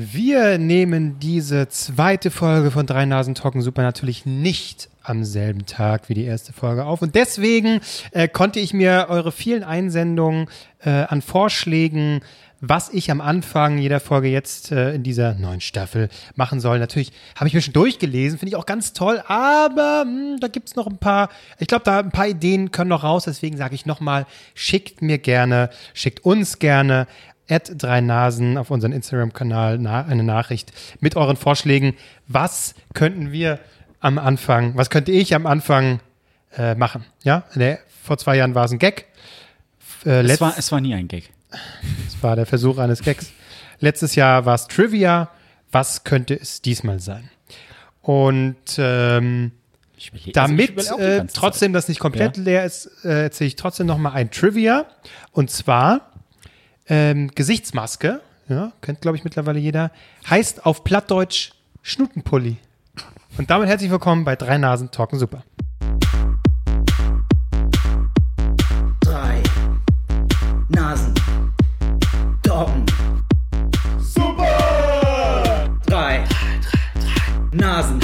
Wir nehmen diese zweite Folge von Drei Nasen Talken Super natürlich nicht am selben Tag wie die erste Folge auf. Und deswegen äh, konnte ich mir eure vielen Einsendungen äh, an Vorschlägen, was ich am Anfang jeder Folge jetzt äh, in dieser neuen Staffel machen soll. Natürlich habe ich mir schon durchgelesen, finde ich auch ganz toll, aber mh, da gibt's noch ein paar, ich glaube, da ein paar Ideen können noch raus. Deswegen sage ich nochmal, schickt mir gerne, schickt uns gerne drei Nasen auf unseren Instagram-Kanal na eine Nachricht mit euren Vorschlägen. Was könnten wir am Anfang, was könnte ich am Anfang äh, machen? Ja, der, vor zwei Jahren war es ein Gag. Äh, Es war, es war nie ein Gag. das war der Versuch eines Gags. Letztes Jahr war es Trivia. Was könnte es diesmal sein? Und ähm, also damit die äh, trotzdem das nicht komplett leer ist, äh, erzähle ich trotzdem noch mal ein Trivia. Und zwar ähm, Gesichtsmaske. Ja, kennt glaube ich mittlerweile jeder. Heißt auf Plattdeutsch Schnutenpulli. Und damit herzlich willkommen bei Drei Nasen Talken Super. drei Nasen. Doggen. Super! Drei Nasen.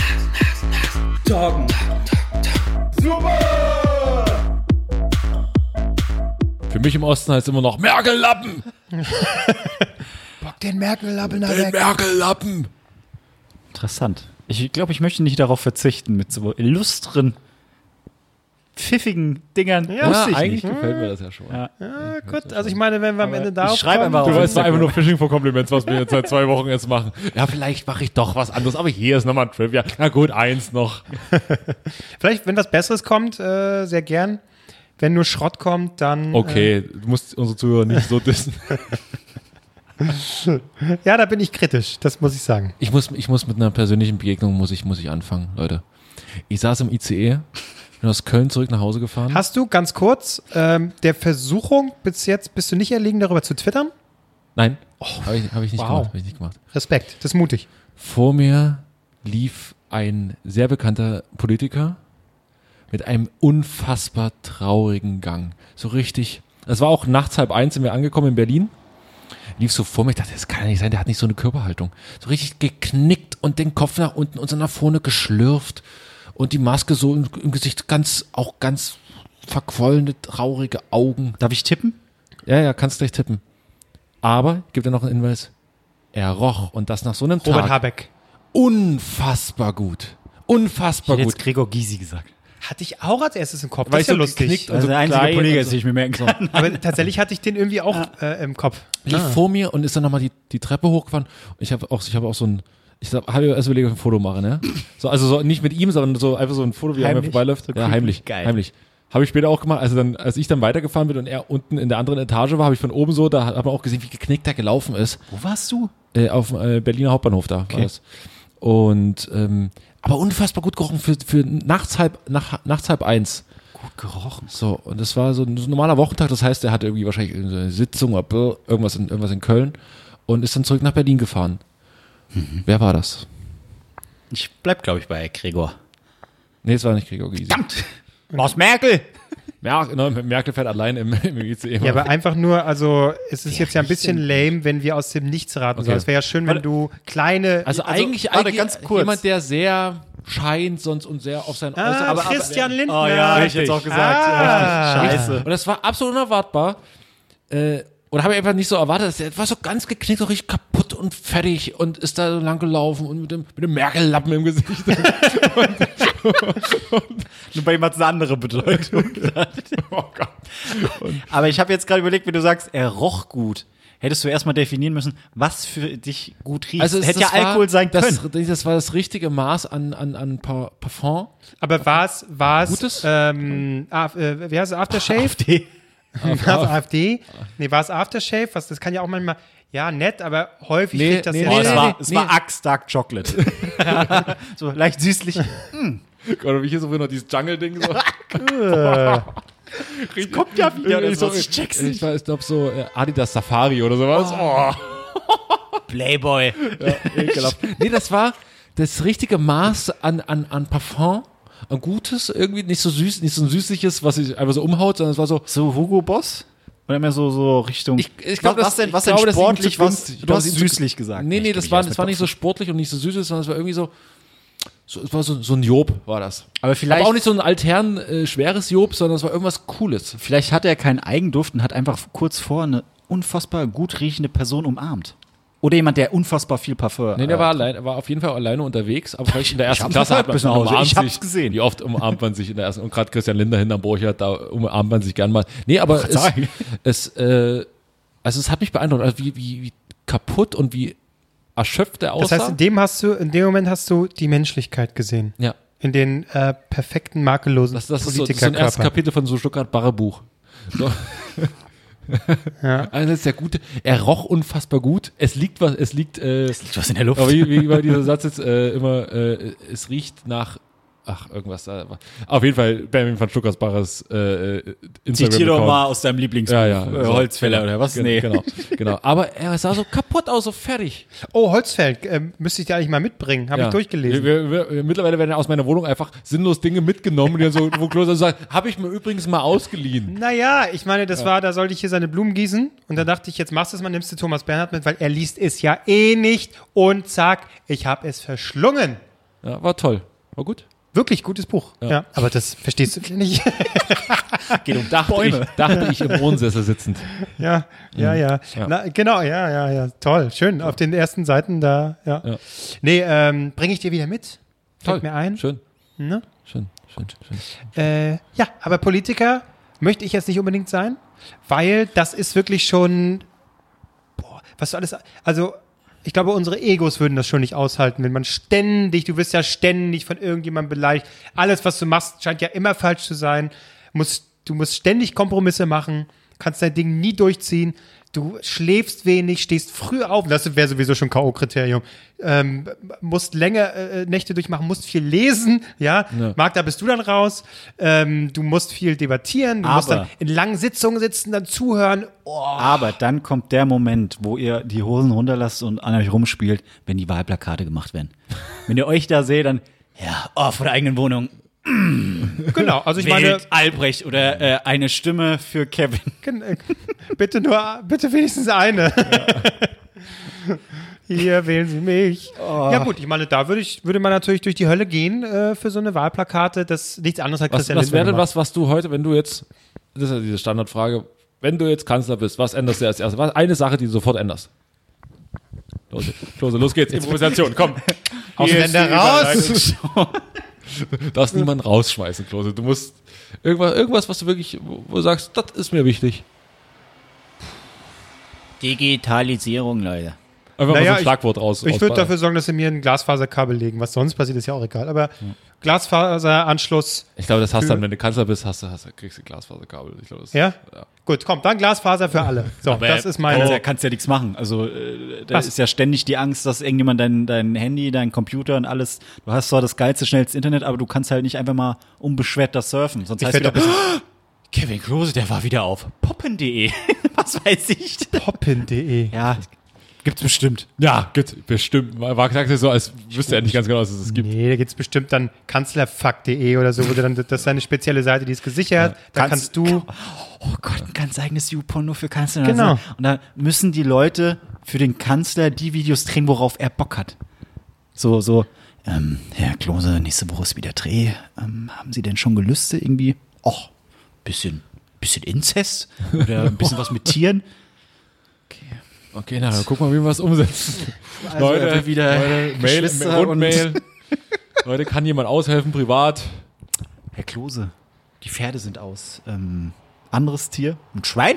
Doggen. Mich im Osten heißt immer noch Merkel-Lappen! Bock den Merkel-Lappen da Den weg. Merkel-Lappen! Interessant. Ich glaube, ich möchte nicht darauf verzichten, mit so illustren, pfiffigen Dingern. Ja, Wusste ich eigentlich nicht. gefällt mir das ja schon. Ja. Ja, gut, also ich meine, wenn wir am Ende darauf schreib kommen- einfach Du auf weißt, war einfach Instagram. nur Fishing for Compliments, was wir jetzt seit zwei Wochen jetzt machen. Ja, vielleicht mache ich doch was anderes, aber hier ist nochmal ein Trivia. Na gut, eins noch. Vielleicht, wenn was Besseres kommt, äh, sehr gern. Wenn nur Schrott kommt, dann. Okay, du musst unsere Zuhörer nicht so dissen. Äh, ja, da bin ich kritisch, das muss ich sagen. Ich muss, ich muss mit einer persönlichen Begegnung muss ich, muss ich anfangen, Leute. Ich saß im ICE, bin aus Köln zurück nach Hause gefahren. Hast du ganz kurz ähm, der Versuchung bis jetzt bist du nicht erlegen, darüber zu twittern? Nein, habe ich, hab ich nicht wow. gemacht. Hab ich nicht gemacht. Respekt, das ist mutig. Vor mir lief ein sehr bekannter Politiker mit einem unfassbar traurigen Gang. So richtig. Es war auch nachts halb eins sind wir angekommen in Berlin. Lief so vor mir, ich dachte, das kann ja nicht sein, der hat nicht so eine Körperhaltung. So richtig geknickt und den Kopf nach unten und so nach vorne geschlürft und die Maske so im, im Gesicht ganz, auch ganz verquollene, traurige Augen. Darf ich tippen? Ja, ja, kannst gleich tippen. Aber, gibt dir noch einen Hinweis, er roch und das nach so einem Robert Tag Habeck. unfassbar gut. Unfassbar Ich hätte gut. jetzt Gregor Gysi gesagt. Hatte ich auch als erstes im Kopf. Weil Das ist ja so lustig. geknickt Also der einzige ist, so. den ich mir merken kann. Aber tatsächlich hatte ich den irgendwie auch äh, im Kopf. Lief vor mir und ist dann nochmal die, die Treppe hochgefahren. Und ich habe auch, ich habe auch so ein, ich habe erst überlegt, ob ich ein Foto mache, ne? So, also so, nicht mit ihm, sondern so einfach so ein Foto, wie er mir Heimlich? vorbeiläuft. So ja, heimlich. Geil. Heimlich. Habe ich später auch gemacht. Also dann, als ich dann weitergefahren bin und er unten in der anderen Etage war, habe ich von oben so, da hat man auch gesehen, wie geknickt er gelaufen ist. Wo warst du? Äh, auf dem äh, Berliner Hauptbahnhof da war das. Und ähm, aber unfassbar gut gerochen für, für nachts halb nach, nachts halb eins. Gut gerochen. So, und das war so ein, so ein normaler Wochentag, das heißt, er hatte irgendwie wahrscheinlich irgendeine Sitzung oder irgendwas in, irgendwas in Köln und ist dann zurück nach Berlin gefahren. Wer war das? Ich bleib, glaube ich, bei Gregor. Nee, es war nicht Gregor Gysi. Verdammt! Was Merkel? Mer ne, Merkel fährt allein im, im ICE. Ja, aber einfach nur, also es ist jetzt ja ein bisschen lame, wenn wir aus dem Nichts raten Okay. sollen. Es wäre ja schön, wenn du kleine. also, eigentlich, warte, eigentlich ganz kurz. jemand, der sehr scheint sonst und sehr auf sein ah, Äußeres- Christian Lindner. Oh ja, hab ich jetzt auch gesagt. Ah. Scheiße. Und das war absolut unerwartbar. Äh, und habe ich einfach nicht so erwartet. dass Der war so ganz geknickt, so richtig kaputt und fertig und ist da so lang gelaufen und mit dem, mit dem Merkel-Lappen im Gesicht. Nur bei ihm hat es eine andere Bedeutung. oh. Aber ich habe jetzt gerade überlegt, wie du sagst, er roch gut. Hättest du erstmal definieren müssen, was für dich gut riecht. Also es- Hätte ja das war Alkohol sein können. Das, das war das richtige Maß an, an, an Pa- Parfum. Aber war es, war es, Gutes? ähm, äh, wie heißt es, Aftershave? AfD. War es AfD? Nee, war es Aftershave? Was, das kann ja auch manchmal, ja, nett, aber häufig Nee, riecht das nee, ja Oh, nee, es war, nee, es nee. war Axe Dark Chocolate. so leicht süßlich. Oder wie hier so noch dieses Jungle-Ding. So. Kommt ja wieder. ich so, so, ich check's ich nicht. war- ich glaube so äh, Adidas Safari oder sowas. Oh. Playboy. Ekelhaft. nee, das war das richtige Maß an, an, an Parfum. Ein gutes, irgendwie nicht so süß, nicht so ein süßliches, was sich einfach so umhaut, sondern es war so, So Hugo Boss? Oder mehr so, so Richtung. Ich, ich glaube, was, was denn, was ich denn das sportlich, was. Ich du hast das süßlich gesagt. Nee, nee, Ich das war, das war nicht so sportlich und nicht so süßes, sondern es war irgendwie so, so es war so, so ein Job, war das. Aber vielleicht, Aber auch nicht so ein altherren, äh, schweres Job, sondern es war irgendwas Cooles. vielleicht hat er keinen Eigenduft und hat einfach kurz vor eine unfassbar gut riechende Person umarmt. Oder jemand, der unfassbar viel Parfum Nee, der war, allein, war auf jeden Fall alleine unterwegs, aber vielleicht in der ersten Klasse hat man, Hause. umarmt Ich hab's sich, gesehen. Wie oft umarmt man sich in der ersten, und gerade Christian Linder hinterm Borchert, da umarmt man sich gern mal. Nee, aber es, es, äh, also es hat mich beeindruckt, also wie, wie, wie kaputt und wie erschöpft er Das aussah. heißt, in dem hast du, in dem Moment hast du die Menschlichkeit gesehen. ja, In den äh, perfekten, makellosen das, das, ist so, das ist so ein erstes. Kapitel von so Stuttgart Barre Buch. So. Ja. Also das ist der gute, er roch unfassbar gut. Es liegt was, es liegt, äh, Liegt was in der Luft. Aber wie, wie war dieser Satz jetzt äh, immer, äh, es riecht nach, ach, irgendwas. Äh, auf jeden Fall Benjamin van Stuckersbaches äh, äh, Instagram-Account. aus deinem Lieblingsbuch. Ja, ja. Äh, so. Holzfäller oder was? Genau, Nee. Genau, genau. Aber er sah so kaputt aus, so fertig. Oh, Holzfeld, äh, müsste ich dir eigentlich mal mitbringen. Habe ja. ich durchgelesen. Wir, wir, wir, mittlerweile werden aus meiner Wohnung einfach sinnlos Dinge mitgenommen, die dann so, wo Klose sagt, habe ich mir übrigens mal ausgeliehen. Naja, ich meine, das war, da sollte ich hier seine Blumen gießen. Und da dachte ich, jetzt machst du es mal, nimmst du Thomas Bernhard mit, weil er liest es ja eh nicht. Und zack, ich habe es verschlungen. Ja, war toll. War gut. Wirklich gutes Buch. Ja. aber das verstehst du nicht. Geht um Dachte ich, dachte ich im Wohnsessel sitzend. ja, ja, ja. Ja. Na, genau, ja, ja, ja. Toll, schön. Auf den ersten Seiten da, ja. Ja. Nee, ähm, bringe ich dir wieder mit. Toll. Fällt mir ein. Schön. Ne? Schön, schön, schön. Äh, ja, aber Politiker möchte ich jetzt nicht unbedingt sein, weil das ist wirklich schon, boah, was du alles, also ich glaube, unsere Egos würden das schon nicht aushalten, wenn man ständig, du wirst ja ständig von irgendjemandem beleidigt. Alles, was du machst, scheint ja immer falsch zu sein. Musst, du musst ständig Kompromisse machen, kannst dein Ding nie durchziehen. Du schläfst wenig, stehst früh auf, das wäre sowieso schon K.O.-Kriterium. Ähm, musst länger äh, Nächte durchmachen, musst viel lesen, ja. Ja. Marc, da bist du dann raus. Ähm, du musst viel debattieren, du musst Aber- dann in langen Sitzungen sitzen, dann zuhören. Oh, Aber dann kommt der Moment, wo ihr die Hosen runterlasst und an euch rumspielt, wenn die Wahlplakate gemacht werden. wenn ihr euch da seht, dann, ja, oh, vor der eigenen Wohnung, genau, also ich meine, wählt Albrecht oder äh, eine Stimme für Kevin. Äh, bitte nur, bitte wenigstens eine. Hier wählen Sie mich. Ja gut, ich meine, da würde ich, würde man natürlich durch die Hölle gehen äh, für so eine Wahlplakate. Das nichts anderes hat Was, Christian was wäre denn was, was du heute, wenn du jetzt, das ist ja diese Standardfrage, wenn du jetzt Kanzler bist, was änderst du als erstes? Was eine Sache, die du sofort änderst? Klose, los geht's, Improvisation, komm. Ausländer raus! Du darfst niemanden rausschmeißen, Klose. Du musst irgendwas, irgendwas, was du wirklich, wo du sagst, das ist mir wichtig. Digitalisierung, Leute. Einfach Naja, mal so ein ich- Schlagwort raus. Ich würde rausballern. dafür sorgen, dass sie mir ein Glasfaserkabel legen. Was sonst passiert, ist ja auch egal. Aber Glasfaseranschluss, Ich glaube, das hast du dann, wenn du Kanzler bist, hast du, hast du, kriegst du Glasfaserkabel. Ich glaube, das, ja? ja. Gut, komm, dann Glasfaser für alle. So, das ist meine. Kannst ja, kannst ja nichts machen. Also äh, da Was? ist ja ständig die Angst, dass irgendjemand dein, dein Handy, dein Computer und alles, du hast zwar das geilste, schnellste Internet, aber du kannst halt nicht einfach mal unbeschwert das surfen. Sonst Ich heißt wieder, doch- "Oh, Kevin Klose, der war wieder auf poppen.de. Was weiß ich. Poppin.de. Ja, gibt's bestimmt. Ja, gibt, bestimmt. War gesagt so, als wüsste er nicht ganz genau, dass es das gibt. Nee, da gibt's bestimmt dann kanzlerfuck.de oder so, wo du dann, das ist eine spezielle Seite, die ist gesichert. Da Kannst- kannst du. Oh Gott, ein ganz eigenes YouPorn nur für Kanzler. Genau. Und da müssen die Leute für den Kanzler die Videos drehen, worauf er Bock hat. So, so, ähm, Herr Klose, nächste Woche ist wieder Dreh. Ähm, haben Sie denn schon Gelüste irgendwie? Och, bisschen, bisschen Inzest? Oder ein bisschen was mit Tieren? Okay, na, dann guck mal, wie wir was umsetzen. Also will wieder Leute, Mail, und, und- Mail. Leute, kann jemand aushelfen, privat? Herr Klose, die Pferde sind aus. Ähm, anderes Tier? Ein Schwein?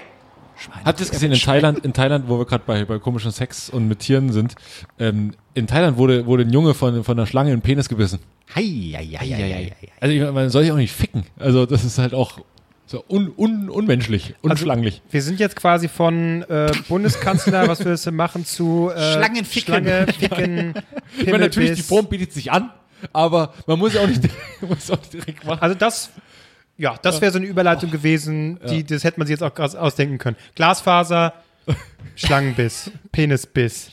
Schwein. Habt ihr es gesehen in Thailand, in Thailand, wo wir gerade bei, bei komischen Sex und mit Tieren sind? Ähm, in Thailand wurde, wurde ein Junge von, von einer Schlange in den Penis gebissen. Hei, hei, hei, hei, hei. Also ich, man soll sich auch nicht ficken. Also das ist halt auch so un, un, unmenschlich, unschlanglich. Wir sind jetzt quasi von äh, Bundeskanzler, was wir machen, zu äh, Schlangenficken. Schlange, Ficken, ich meine, natürlich, die. Form bietet sich an, aber man muss ja auch nicht, muss auch nicht direkt machen. Also das, ja, das wäre so eine Überleitung gewesen, die, das hätte man sich jetzt auch ausdenken können. Glasfaser, Schlangenbiss, Penisbiss.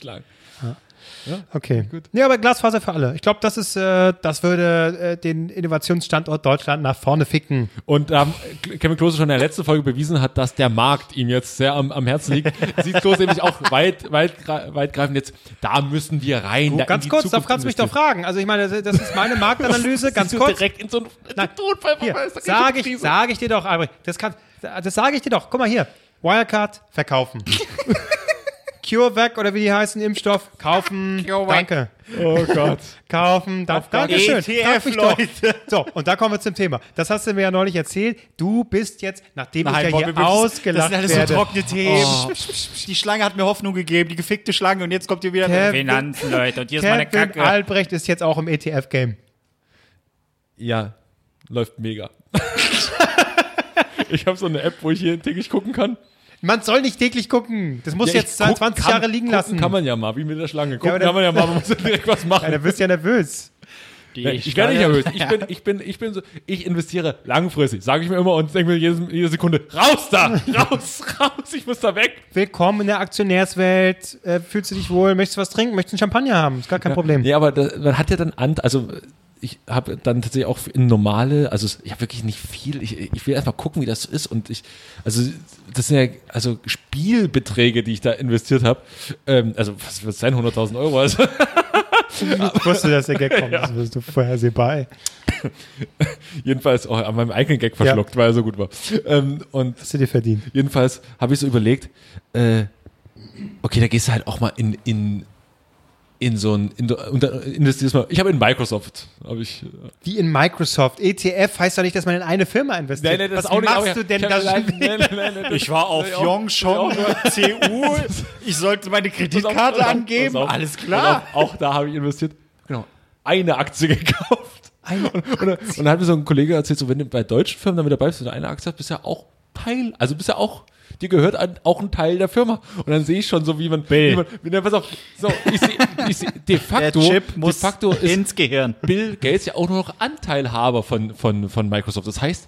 Schlang. Okay. Nee, aber Glasfaser für alle. Ich glaube, das ist, äh, das würde äh, den Innovationsstandort Deutschland nach vorne ficken. Und ähm, Kevin Klose schon in der letzten Folge bewiesen hat, dass der Markt ihm jetzt sehr am, am Herzen liegt, sieht Klose nämlich auch weit, weit, weitgreifend jetzt, da müssen wir rein. Oh, da in ganz die kurz, da kannst du mich doch fragen. Also ich meine, das ist meine Marktanalyse, ganz kurz. direkt in so einen Nein, Tonfall Hier, keine ich, sage ich dir doch, Albrecht. Das, kann, das sage ich dir doch. Guck mal hier. Wirecard, verkaufen. CureVac oder wie die heißen, Impfstoff, kaufen. Danke. Oh Gott. Kaufen. Da, Dankeschön. ETF. Leute. So, und da kommen wir zum Thema. Das hast du mir ja neulich erzählt. Du bist jetzt, nachdem Nein, ich ja hier ausgelacht Das sind alles werde. so trockene Themen. Oh. Die Schlange hat mir Hoffnung gegeben, die gefickte Schlange. Und jetzt kommt ihr wieder Kevin- Finanzen, Leute. Und hier ist meine Kevin Kacke. Albrecht ist jetzt auch im ETF-Game. Ja, läuft mega. ich habe so eine App, wo ich hier täglich gucken kann. Man soll nicht täglich gucken. Das muss Ja, jetzt guck- 20 kann- Jahre liegen lassen. Kann man ja mal, wie mit der Schlange. Gucken dann- kann man ja mal, man muss ja direkt was machen. ja, da wirst du ja nervös. Ja, ich werde nicht nervös. Ich bin, ich bin, ich bin so, ich investiere langfristig, sage ich mir immer und denke mir jede, jede Sekunde, raus da, raus, raus, ich muss da weg. Willkommen in der Aktionärswelt. Äh, fühlst du dich wohl? Möchtest du was trinken? Möchtest du einen Champagner haben? Ist gar kein Problem. Ja, aber da, man hat ja dann, an, also ich habe dann tatsächlich auch in normale, also ich habe wirklich nicht viel, ich, ich will erstmal gucken, wie das ist und ich, also das sind ja also Spielbeträge, die ich da investiert habe, ähm, also was wird sein, 100.000 Euro, also Ich wusste, dass der Gag kommt. Das wirst du vorhersehbar. ey. jedenfalls auch an meinem eigenen Gag verschluckt, weil er so gut war. Ähm, und Hast du dir verdient. Jedenfalls habe ich so überlegt, äh, okay, da gehst du halt auch mal in, in, in so ein, in, unter, investierst mal. Ich habe in Microsoft, habe ich. äh, Wie in Microsoft. ETF heißt doch nicht, dass man in eine Firma investiert. Was machst du denn da? Ich war auf auch- Yongchong CU. Ich sollte meine Kreditkarte auf, angeben. auf. Alles klar. Auf, Auch da habe ich investiert. Genau. Eine Aktie gekauft. Und, und, und dann hat mir so ein Kollege erzählt, so wenn du bei deutschen Firmen damit dabei bist und eine Aktie hast, bist du ja auch Teil, also bist ja auch, dir gehört ein, auch ein Teil der Firma. Und dann sehe ich schon so, wie man, Bill. wie man, wie, na, pass auf, so, ich sehe, ich seh, de Der facto, Chip muss de facto ist ins Gehirn. Bill Gates ja auch nur noch Anteilhaber von, von, von Microsoft. Das heißt,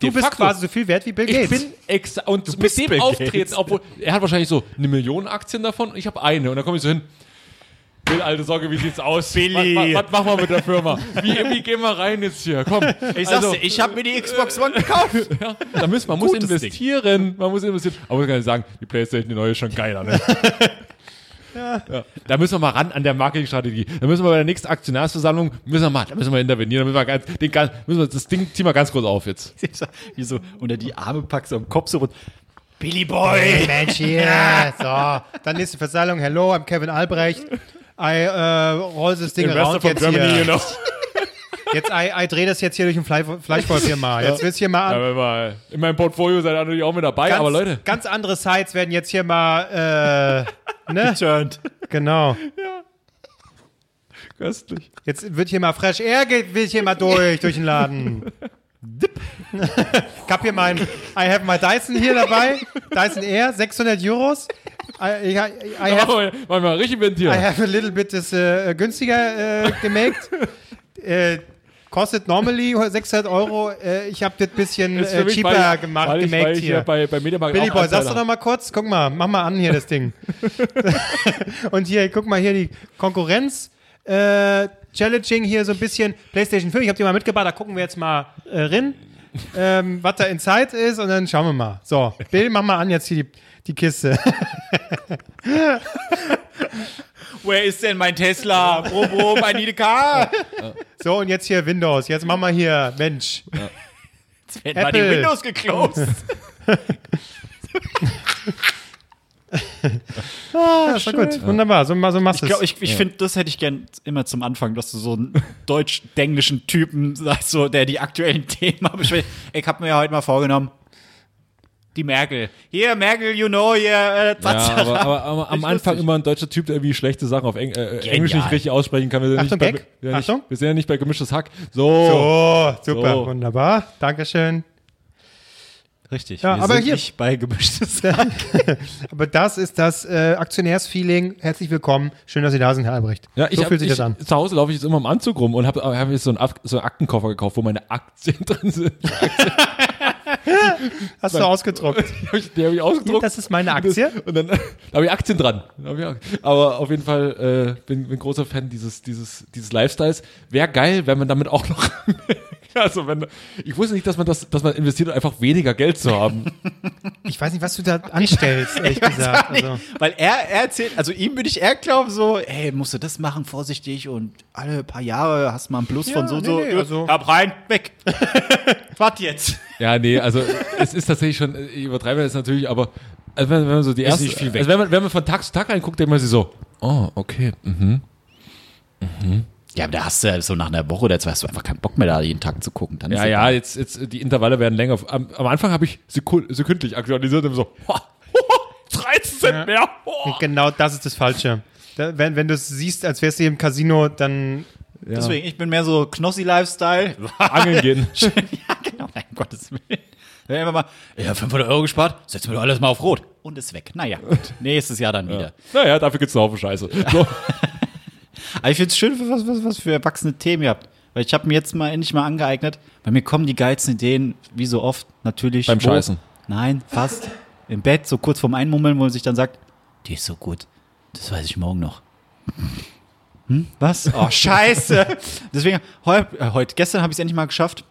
Du bist quasi so viel wert wie Bill ich Gates. bin exa und mit bist dem Bill Auftreten, Gates. obwohl er hat wahrscheinlich so eine Million Aktien davon und ich habe eine. Und dann komme ich so hin. Bill, alte Sorge, wie sieht's aus? Billy. Was, was, was machen wir mit der Firma? Wie, wie gehen wir rein jetzt hier? Komm. Ich sag's dir, ich habe mir die Xbox One gekauft. ja, da müssen, man muss Gutes investieren. Man muss investieren. Aber ich kann sagen, die Playstation, die neue, ist schon geiler, ne? Ja. Da müssen wir mal ran an der Marketingstrategie. Da müssen wir bei der nächsten Aktionärsversammlung, müssen wir mal, da müssen wir intervenieren, da müssen wir, ganz, den, ganz- müssen wir das Ding, ziehen wir ganz kurz auf jetzt. Wie so unter die Arme packst, so am Kopf so rund. Billy Hey, Boy. Mensch, hier. So, dann nächste Versammlung. Hello, I'm Kevin Albrecht. I uh, roll this Ding around jetzt hier. you know. Jetzt, I, I drehe das jetzt hier durch ein Fleisch, Fleischwolf hier mal. Jetzt wird's hier mal an. Aber mal, in meinem Portfolio seid ihr natürlich auch mit dabei, Ganz, aber Leute. Ganz andere Sites werden jetzt hier mal, äh, ne? Turned. Genau. Köstlich. Jetzt wird hier mal Fresh Air, geht, will hier mal durch, durch den Laden. ich hab hier mein, I have my Dyson hier dabei. Dyson Air, 600 Euros. I, I, I, have, Machen wir mal richtig ventieren. I have a little bit ist, äh, günstiger äh, gemaked. äh, kostet normally 600 Euro. Äh, ich habe das bisschen äh, cheaper weil- gemacht, weil ich, gemaked weil ich hier. bei, bei Mediamarkt Billy Boy, sagst du noch mal kurz? Guck mal, mach mal an hier das Ding. Und hier, guck mal hier die Konkurrenz. Äh, Challenging hier so ein bisschen PlayStation 5. Ich habe die mal mitgebracht, da gucken wir jetzt mal äh, rein, ähm, was da in Zeit ist und dann schauen wir mal. So, Bill, mach mal an jetzt hier die, die Kiste. Where is denn mein Tesla? Brumm, brumm, I need a car. So, und jetzt hier Windows. Jetzt mach mal hier, Mensch. Jetzt werden mal die Apple. Windows geclosed. Ist doch gut. Wunderbar, so, so machst du glaub, es. ich, ich finde, das hätte ich gern immer zum Anfang, dass du so einen deutsch-englischen Typen sagst, so, der die aktuellen Themen bespricht. Ich habe mir ja heute mal vorgenommen, die Merkel. Hier, Merkel, you know, hier, äh, Ja, aber, aber, aber am Anfang lustig. immer ein deutscher Typ, der irgendwie schlechte Sachen auf Eng äh, Englisch nicht richtig aussprechen kann. Wir sind, Achtung, nicht, bei, Gag. wir, sind nicht, Achtung. wir sind ja nicht bei gemischtes Hack. So. Oh, super, So. wunderbar. Dankeschön. Richtig. Ja, wir aber sind hier- nicht bei gemischtes Aber das ist das äh, Aktionärsfeeling. Herzlich willkommen. Schön, dass Sie da sind, Herr Albrecht. Ja, ich so hab, fühlt sich ich, das an. Zu Hause laufe ich jetzt immer im Anzug rum und habe hab jetzt so einen, so einen Aktenkoffer gekauft, wo meine Aktien drin sind. Hast du ausgedruckt? Die habe ich, die hab ich ausgedruckt. Das ist meine Aktie. Und dann da habe ich Aktien dran. Aber auf jeden Fall äh, bin, bin großer Fan dieses, dieses, dieses Lifestyles. Wäre geil, wenn man damit auch noch. also wenn ich wusste nicht, dass man das, dass man investiert, um einfach weniger Geld zu haben. Ich weiß nicht, was du da anstellst, ehrlich gesagt. Also, Weil er, er erzählt, also ihm würde ich eher glauben, so, hey, musst du das machen, vorsichtig und alle paar Jahre hast du mal einen Plus von so und nee, so. nee, also- Hab rein, weg. Warte jetzt. Ja, nee, also es ist tatsächlich schon, ich übertreibe das natürlich, aber also wenn, wenn man so die erste, nicht viel weg. also wenn man, wenn man von Tag zu Tag reinguckt, denkt man sich so, oh, okay, mhm. Ja, aber da hast du ja so nach einer Woche oder zwei hast du einfach keinen Bock mehr, da jeden Tag zu gucken. Dann Ja, ja, jetzt, jetzt, die Intervalle werden länger. Am, am Anfang habe ich sekündlich aktualisiert und so, 13 Cent mehr. Oh. genau das ist das Falsche. Da, wenn wenn du es siehst, als wärst du hier im Casino, dann Deswegen, ich bin mehr so Knossi-Lifestyle. Angeln gehen. ja, genau, nein, um Gottes Willen. Wenn einfach mal, ja, 500 Euro gespart, setzen wir doch alles mal auf Rot. Und ist weg. Naja, gut. Nächstes Jahr dann wieder. Naja, dafür gibt's einen Haufen Scheiße. So. Aber ich finde es schön, was, was, was für erwachsene Themen ihr habt. Weil ich habe mir jetzt mal endlich mal angeeignet. Bei mir kommen die geilsten Ideen, wie so oft, natürlich. Beim wo- Scheißen. Nein, fast. Im Bett, so kurz vorm Einmummeln, wo man sich dann sagt, die ist so gut. Das weiß ich morgen noch. Hm? Was? Oh, scheiße. Deswegen, heute, äh, heute gestern habe ich es endlich mal geschafft,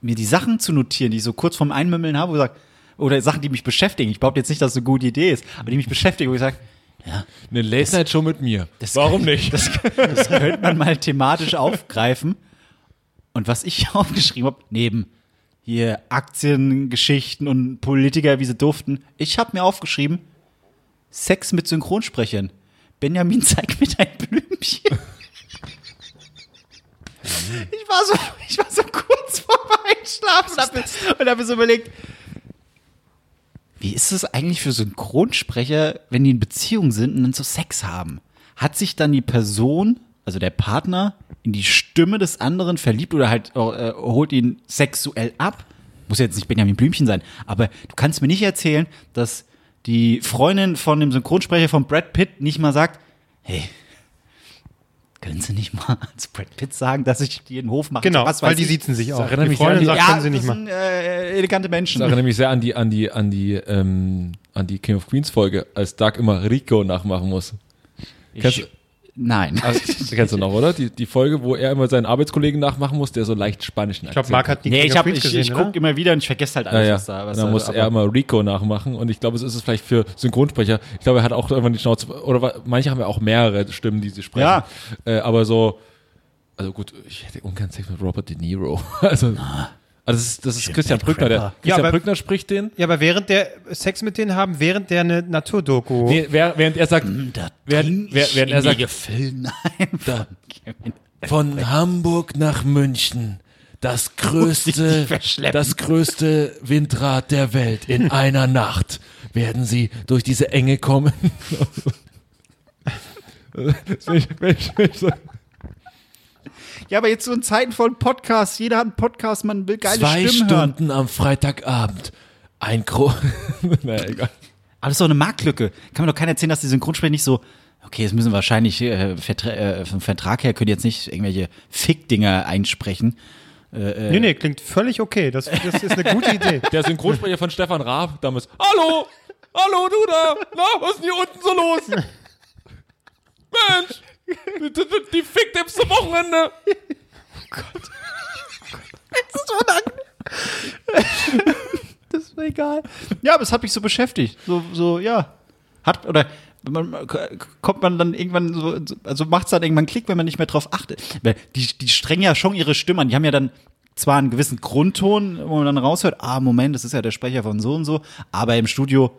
mir die Sachen zu notieren, die ich so kurz vorm Einmümmeln habe, wo ich sag, oder Sachen, die mich beschäftigen. Ich behaupte jetzt nicht, dass es eine gute Idee ist, aber die mich beschäftigen, wo ich sage, ja, Eine Late-Night-Show mit mir. Warum nicht? das, das könnte man mal thematisch aufgreifen. Und was ich aufgeschrieben habe, neben hier Aktiengeschichten und Politiker, wie sie durften, ich habe mir aufgeschrieben, Sex mit Synchronsprechern. Benjamin, zeig mir dein Blümchen. Ich war so, ich war so kurz vorm Einschlafen und habe mir, hab mir so überlegt, wie ist es eigentlich für Synchronsprecher, wenn die in Beziehung sind und dann so Sex haben? Hat sich dann die Person, also der Partner, in die Stimme des anderen verliebt oder halt äh, holt ihn sexuell ab? Muss jetzt nicht Benjamin Blümchen sein, aber du kannst mir nicht erzählen, dass die Freundin von dem Synchronsprecher von Brad Pitt nicht mal sagt, hey, können Sie nicht mal als Brad Pitt sagen, dass ich dir den Hof mache? genau, Was weil die siezen sich auch. erinnert Die mich sehr an Freundin die- sagt, Ja, können sie nicht machen. äh, elegante Menschen. Das erinnert mich sehr an die, an die, an die, ähm, an die King of Queens Folge, als Doug immer Rico nachmachen muss. Kennst, Ich, nein. also, kennst du noch, oder? Die, die Folge, wo er immer seinen Arbeitskollegen nachmachen muss, der so leicht spanischen Ich glaube, Marc hat die Nee, ich, hab, ich, gesehen, ich gucke immer wieder und ich vergesse halt Ja, alles, ja. was da was dann da- muss er immer Rico nachmachen und ich glaube, es ist es vielleicht für Synchronsprecher. Ich glaube, er hat auch irgendwann die Schnauze, oder manche haben ja auch mehrere Stimmen, die sie sprechen. Ja. Äh, aber so, also gut, ich hätte ungern Sex mit Robert De Niro. Also, also das ist, das ist Christian Brückner. Der. Christian Ja, aber- Brückner spricht den. Ja, aber während der Sex mit denen haben, während der eine Naturdoku. Nee, während er sagt, Da während, während in er die sagt, Gefillenheim Da. von Hamburg nach München. Das größte, das größte Windrad der Welt. In einer Nacht werden sie durch diese Enge kommen. Das will ich, ich, so Ja, aber jetzt so in Zeiten von Podcasts, jeder hat einen Podcast, man will geile zwei Stimmen hören. Stunden am Freitagabend. Ein Gro naja, egal. Aber das ist doch eine Marktlücke. Kann mir doch keiner erzählen, dass die Synchronsprecher nicht so, okay, jetzt müssen wir wahrscheinlich äh, Vertra äh, vom Vertrag her können jetzt nicht irgendwelche Fick-Dinger einsprechen. nee, nee, klingt völlig okay. Das, das ist eine gute Idee. Der Synchronsprecher von Stefan Raab damals. Hallo! Hallo, du da! Na, was ist denn hier unten so los? Mensch! Die, die Ficktipps zum Wochenende! Das ist mir egal. Ja, aber es hat mich so beschäftigt. So, so ja. Hat, oder man, kommt man dann irgendwann so, also macht es dann irgendwann Klick, wenn man nicht mehr drauf achtet. Weil Die, die strengen ja schon ihre Stimme an. Die haben ja dann zwar einen gewissen Grundton, wo man dann raushört, ah, Moment, das ist ja der Sprecher von so und so, aber im Studio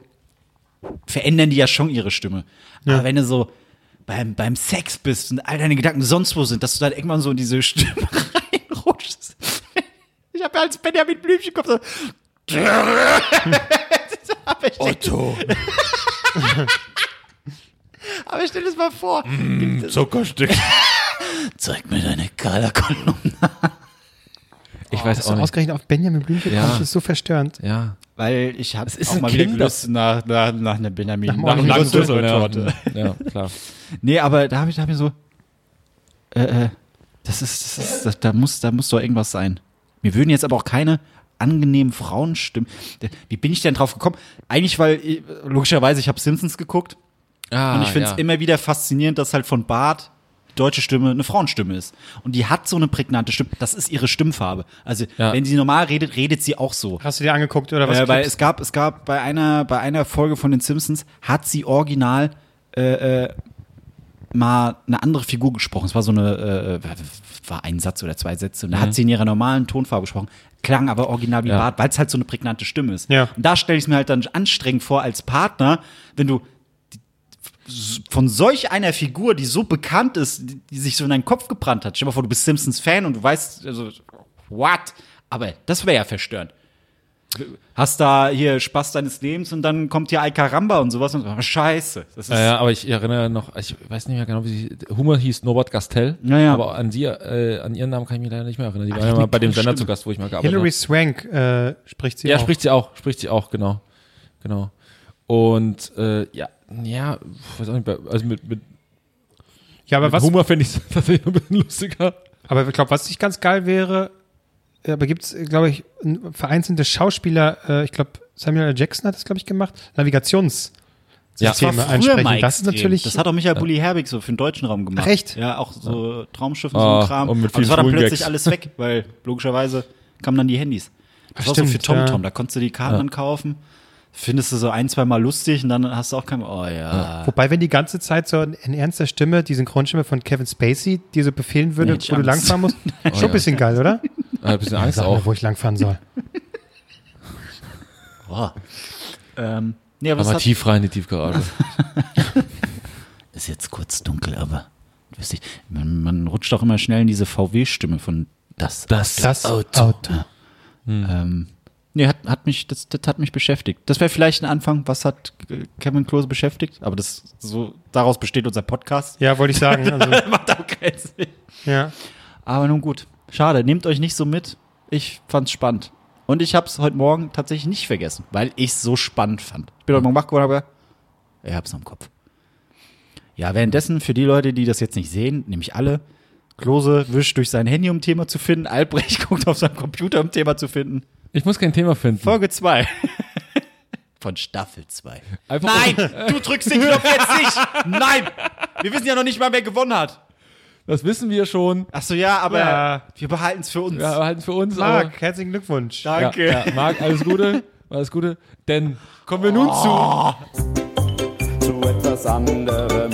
verändern die ja schon ihre Stimme. Aber wenn du so beim, beim Sex bist und all deine Gedanken sonst wo sind, dass du dann irgendwann so in diese Stimme reinrutschst. Ich habe ja als Benjamin Blümchen Kopf so. Otto, Aber stell dir das mal vor. Zuckerstück. Zeig mir deine Color-Kolumne. Ich weiß Dass auch nicht. ausgerechnet auf Benjamin Blümchen Ja. kommst, ist so verstörend. Ja. Weil ich habe ist auch mal wieder Kinder- Lust nach, nach, nach einer Benjamin. Nach Nach, Oliver nach, Rüssel, Rüsseltorte. Ja, klar. Nee, aber da habe ich, da hab ich so, äh, äh, das ist, das ist, das, da muss, da muss doch irgendwas sein. Mir würden jetzt aber auch keine angenehmen Frauenstimmen. Wie bin ich denn drauf gekommen? Eigentlich, weil, logischerweise, ich habe Simpsons geguckt Ah, und ich finde es ja. immer wieder faszinierend, dass halt von Bart deutsche Stimme eine Frauenstimme ist. Und die hat so eine prägnante Stimme. Das ist ihre Stimmfarbe. Also, Ja. wenn sie normal redet, redet sie auch so. Hast du dir angeguckt oder was? Äh, weil es gab, es gab bei einer, bei einer Folge von den Simpsons hat sie original äh, äh, mal eine andere Figur gesprochen. Es war so eine, äh, war ein Satz oder zwei Sätze. Und da hat sie in ihrer normalen Tonfarbe gesprochen. Klang aber original wie Ja. Bart, weil es halt so eine prägnante Stimme ist. Ja. Und da stelle ich es mir halt dann anstrengend vor als Partner, wenn du von solch einer Figur, die so bekannt ist, die, sich so in deinen Kopf gebrannt hat. Stell dir mal vor, du bist Simpsons-Fan und du weißt, also, what? Aber das wäre ja verstörend hast da hier Spaß deines Lebens und dann kommt hier Alcaramba und sowas und oh, scheiße. Das ist, Ja, ja, aber ich erinnere noch, ich weiß nicht mehr genau, wie sie, Humor hieß Norbert Gastel, Ja, ja. aber an sie, äh, an ihren Namen kann ich mich leider nicht mehr erinnern. Die Ach, war ja mal bei dem Sender zu Gast, wo ich mal gearbeitet Hilary habe. Swank äh, spricht sie Ja, auch. spricht sie auch, spricht sie auch, genau, genau. Und äh, ja, ja, weiß auch nicht, also mit, mit, ja, aber mit was? Humor finde ich es tatsächlich ein bisschen lustiger. Aber ich glaube, was nicht ganz geil wäre, aber gibt es, glaube ich, ein- vereinzelte Schauspieler, äh, ich glaube, Samuel L. Jackson hat das, glaube ich, gemacht, Navigations. Ja. Systeme einsprechen. mal Das ist natürlich. Das hat auch Michael Bulli Herbig so für den deutschen Raum gemacht. Ach, echt? Ja, auch so Traumschiff und Ah, so ein Kram. und mit Aber das war dann plötzlich Gags. alles weg, weil logischerweise kamen dann die Handys. Das Ach, war so für stimmt, TomTom. ja. Da konntest du die Karten dann kaufen. Findest du so ein, zwei Mal lustig und dann hast du auch kein, oh ja. Wobei, wenn die ganze Zeit so in ernster Stimme, die Synchronstimme von Kevin Spacey, dir so befehlen würde, Nee, ich wo du langfahren musst, schon ja. ein bisschen geil, oder? Äh, ein bisschen Angst auch. mir, wo ich langfahren soll. Boah. Ähm, nee, aber, Aber tief rein in die Tiefgarage. ist jetzt kurz dunkel, aber wisst ihr, man, man rutscht auch immer schnell in diese VW-Stimme von das. Das, Das Auto. Ähm, nee, hat, hat mich, das, das hat mich beschäftigt. Das wäre vielleicht ein Anfang. Was hat Kevin Klose beschäftigt? Aber das so daraus besteht unser Podcast. Ja, wollte ich sagen. Also, Macht auch keinen Sinn. ja. Aber nun gut. Schade, nehmt euch nicht so mit. Ich fand's spannend. Und ich hab's heute Morgen tatsächlich nicht vergessen, weil ich's so spannend fand. Ich bin heute Morgen wach geworden, aber ich hab's noch im Kopf. Ja, währenddessen, für die Leute, die das jetzt nicht sehen, nämlich alle, Klose wischt durch sein Handy, um Thema zu finden. Albrecht guckt auf seinem Computer, um Thema zu finden. Ich muss kein Thema finden. Folge 2. Von Staffel 2. Einfach Nein, du drückst den Knopf jetzt nicht. Nein, wir wissen ja noch nicht mal, wer gewonnen hat. Das wissen wir schon. Ach so, ja, aber Ja. wir behalten es für uns. Ja, halten für uns. aber- Marc, herzlichen Glückwunsch. Danke. Ja, ja, Marc, alles Gute. Alles Gute. Denn kommen wir nun zu. zu etwas anderem.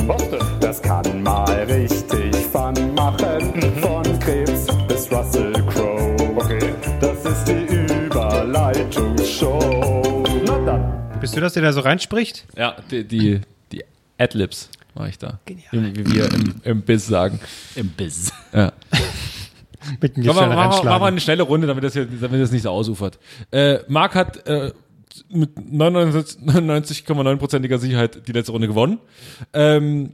Das kann mal richtig Fun machen. Von Krebs bis Russell Überleitungsshow. Na dann. Bist du das, der da so reinspricht? Ja, die, die, die Adlibs mache ich da. Genial. Wie wir im, im Biz sagen. Im Biz. Ja. Mit dem Machen wir, wir reinschlagen. eine schnelle Runde, damit das, hier, damit das nicht so ausufert. Äh, Marc hat äh, mit 99 99,9%iger Sicherheit die letzte Runde gewonnen. Ähm,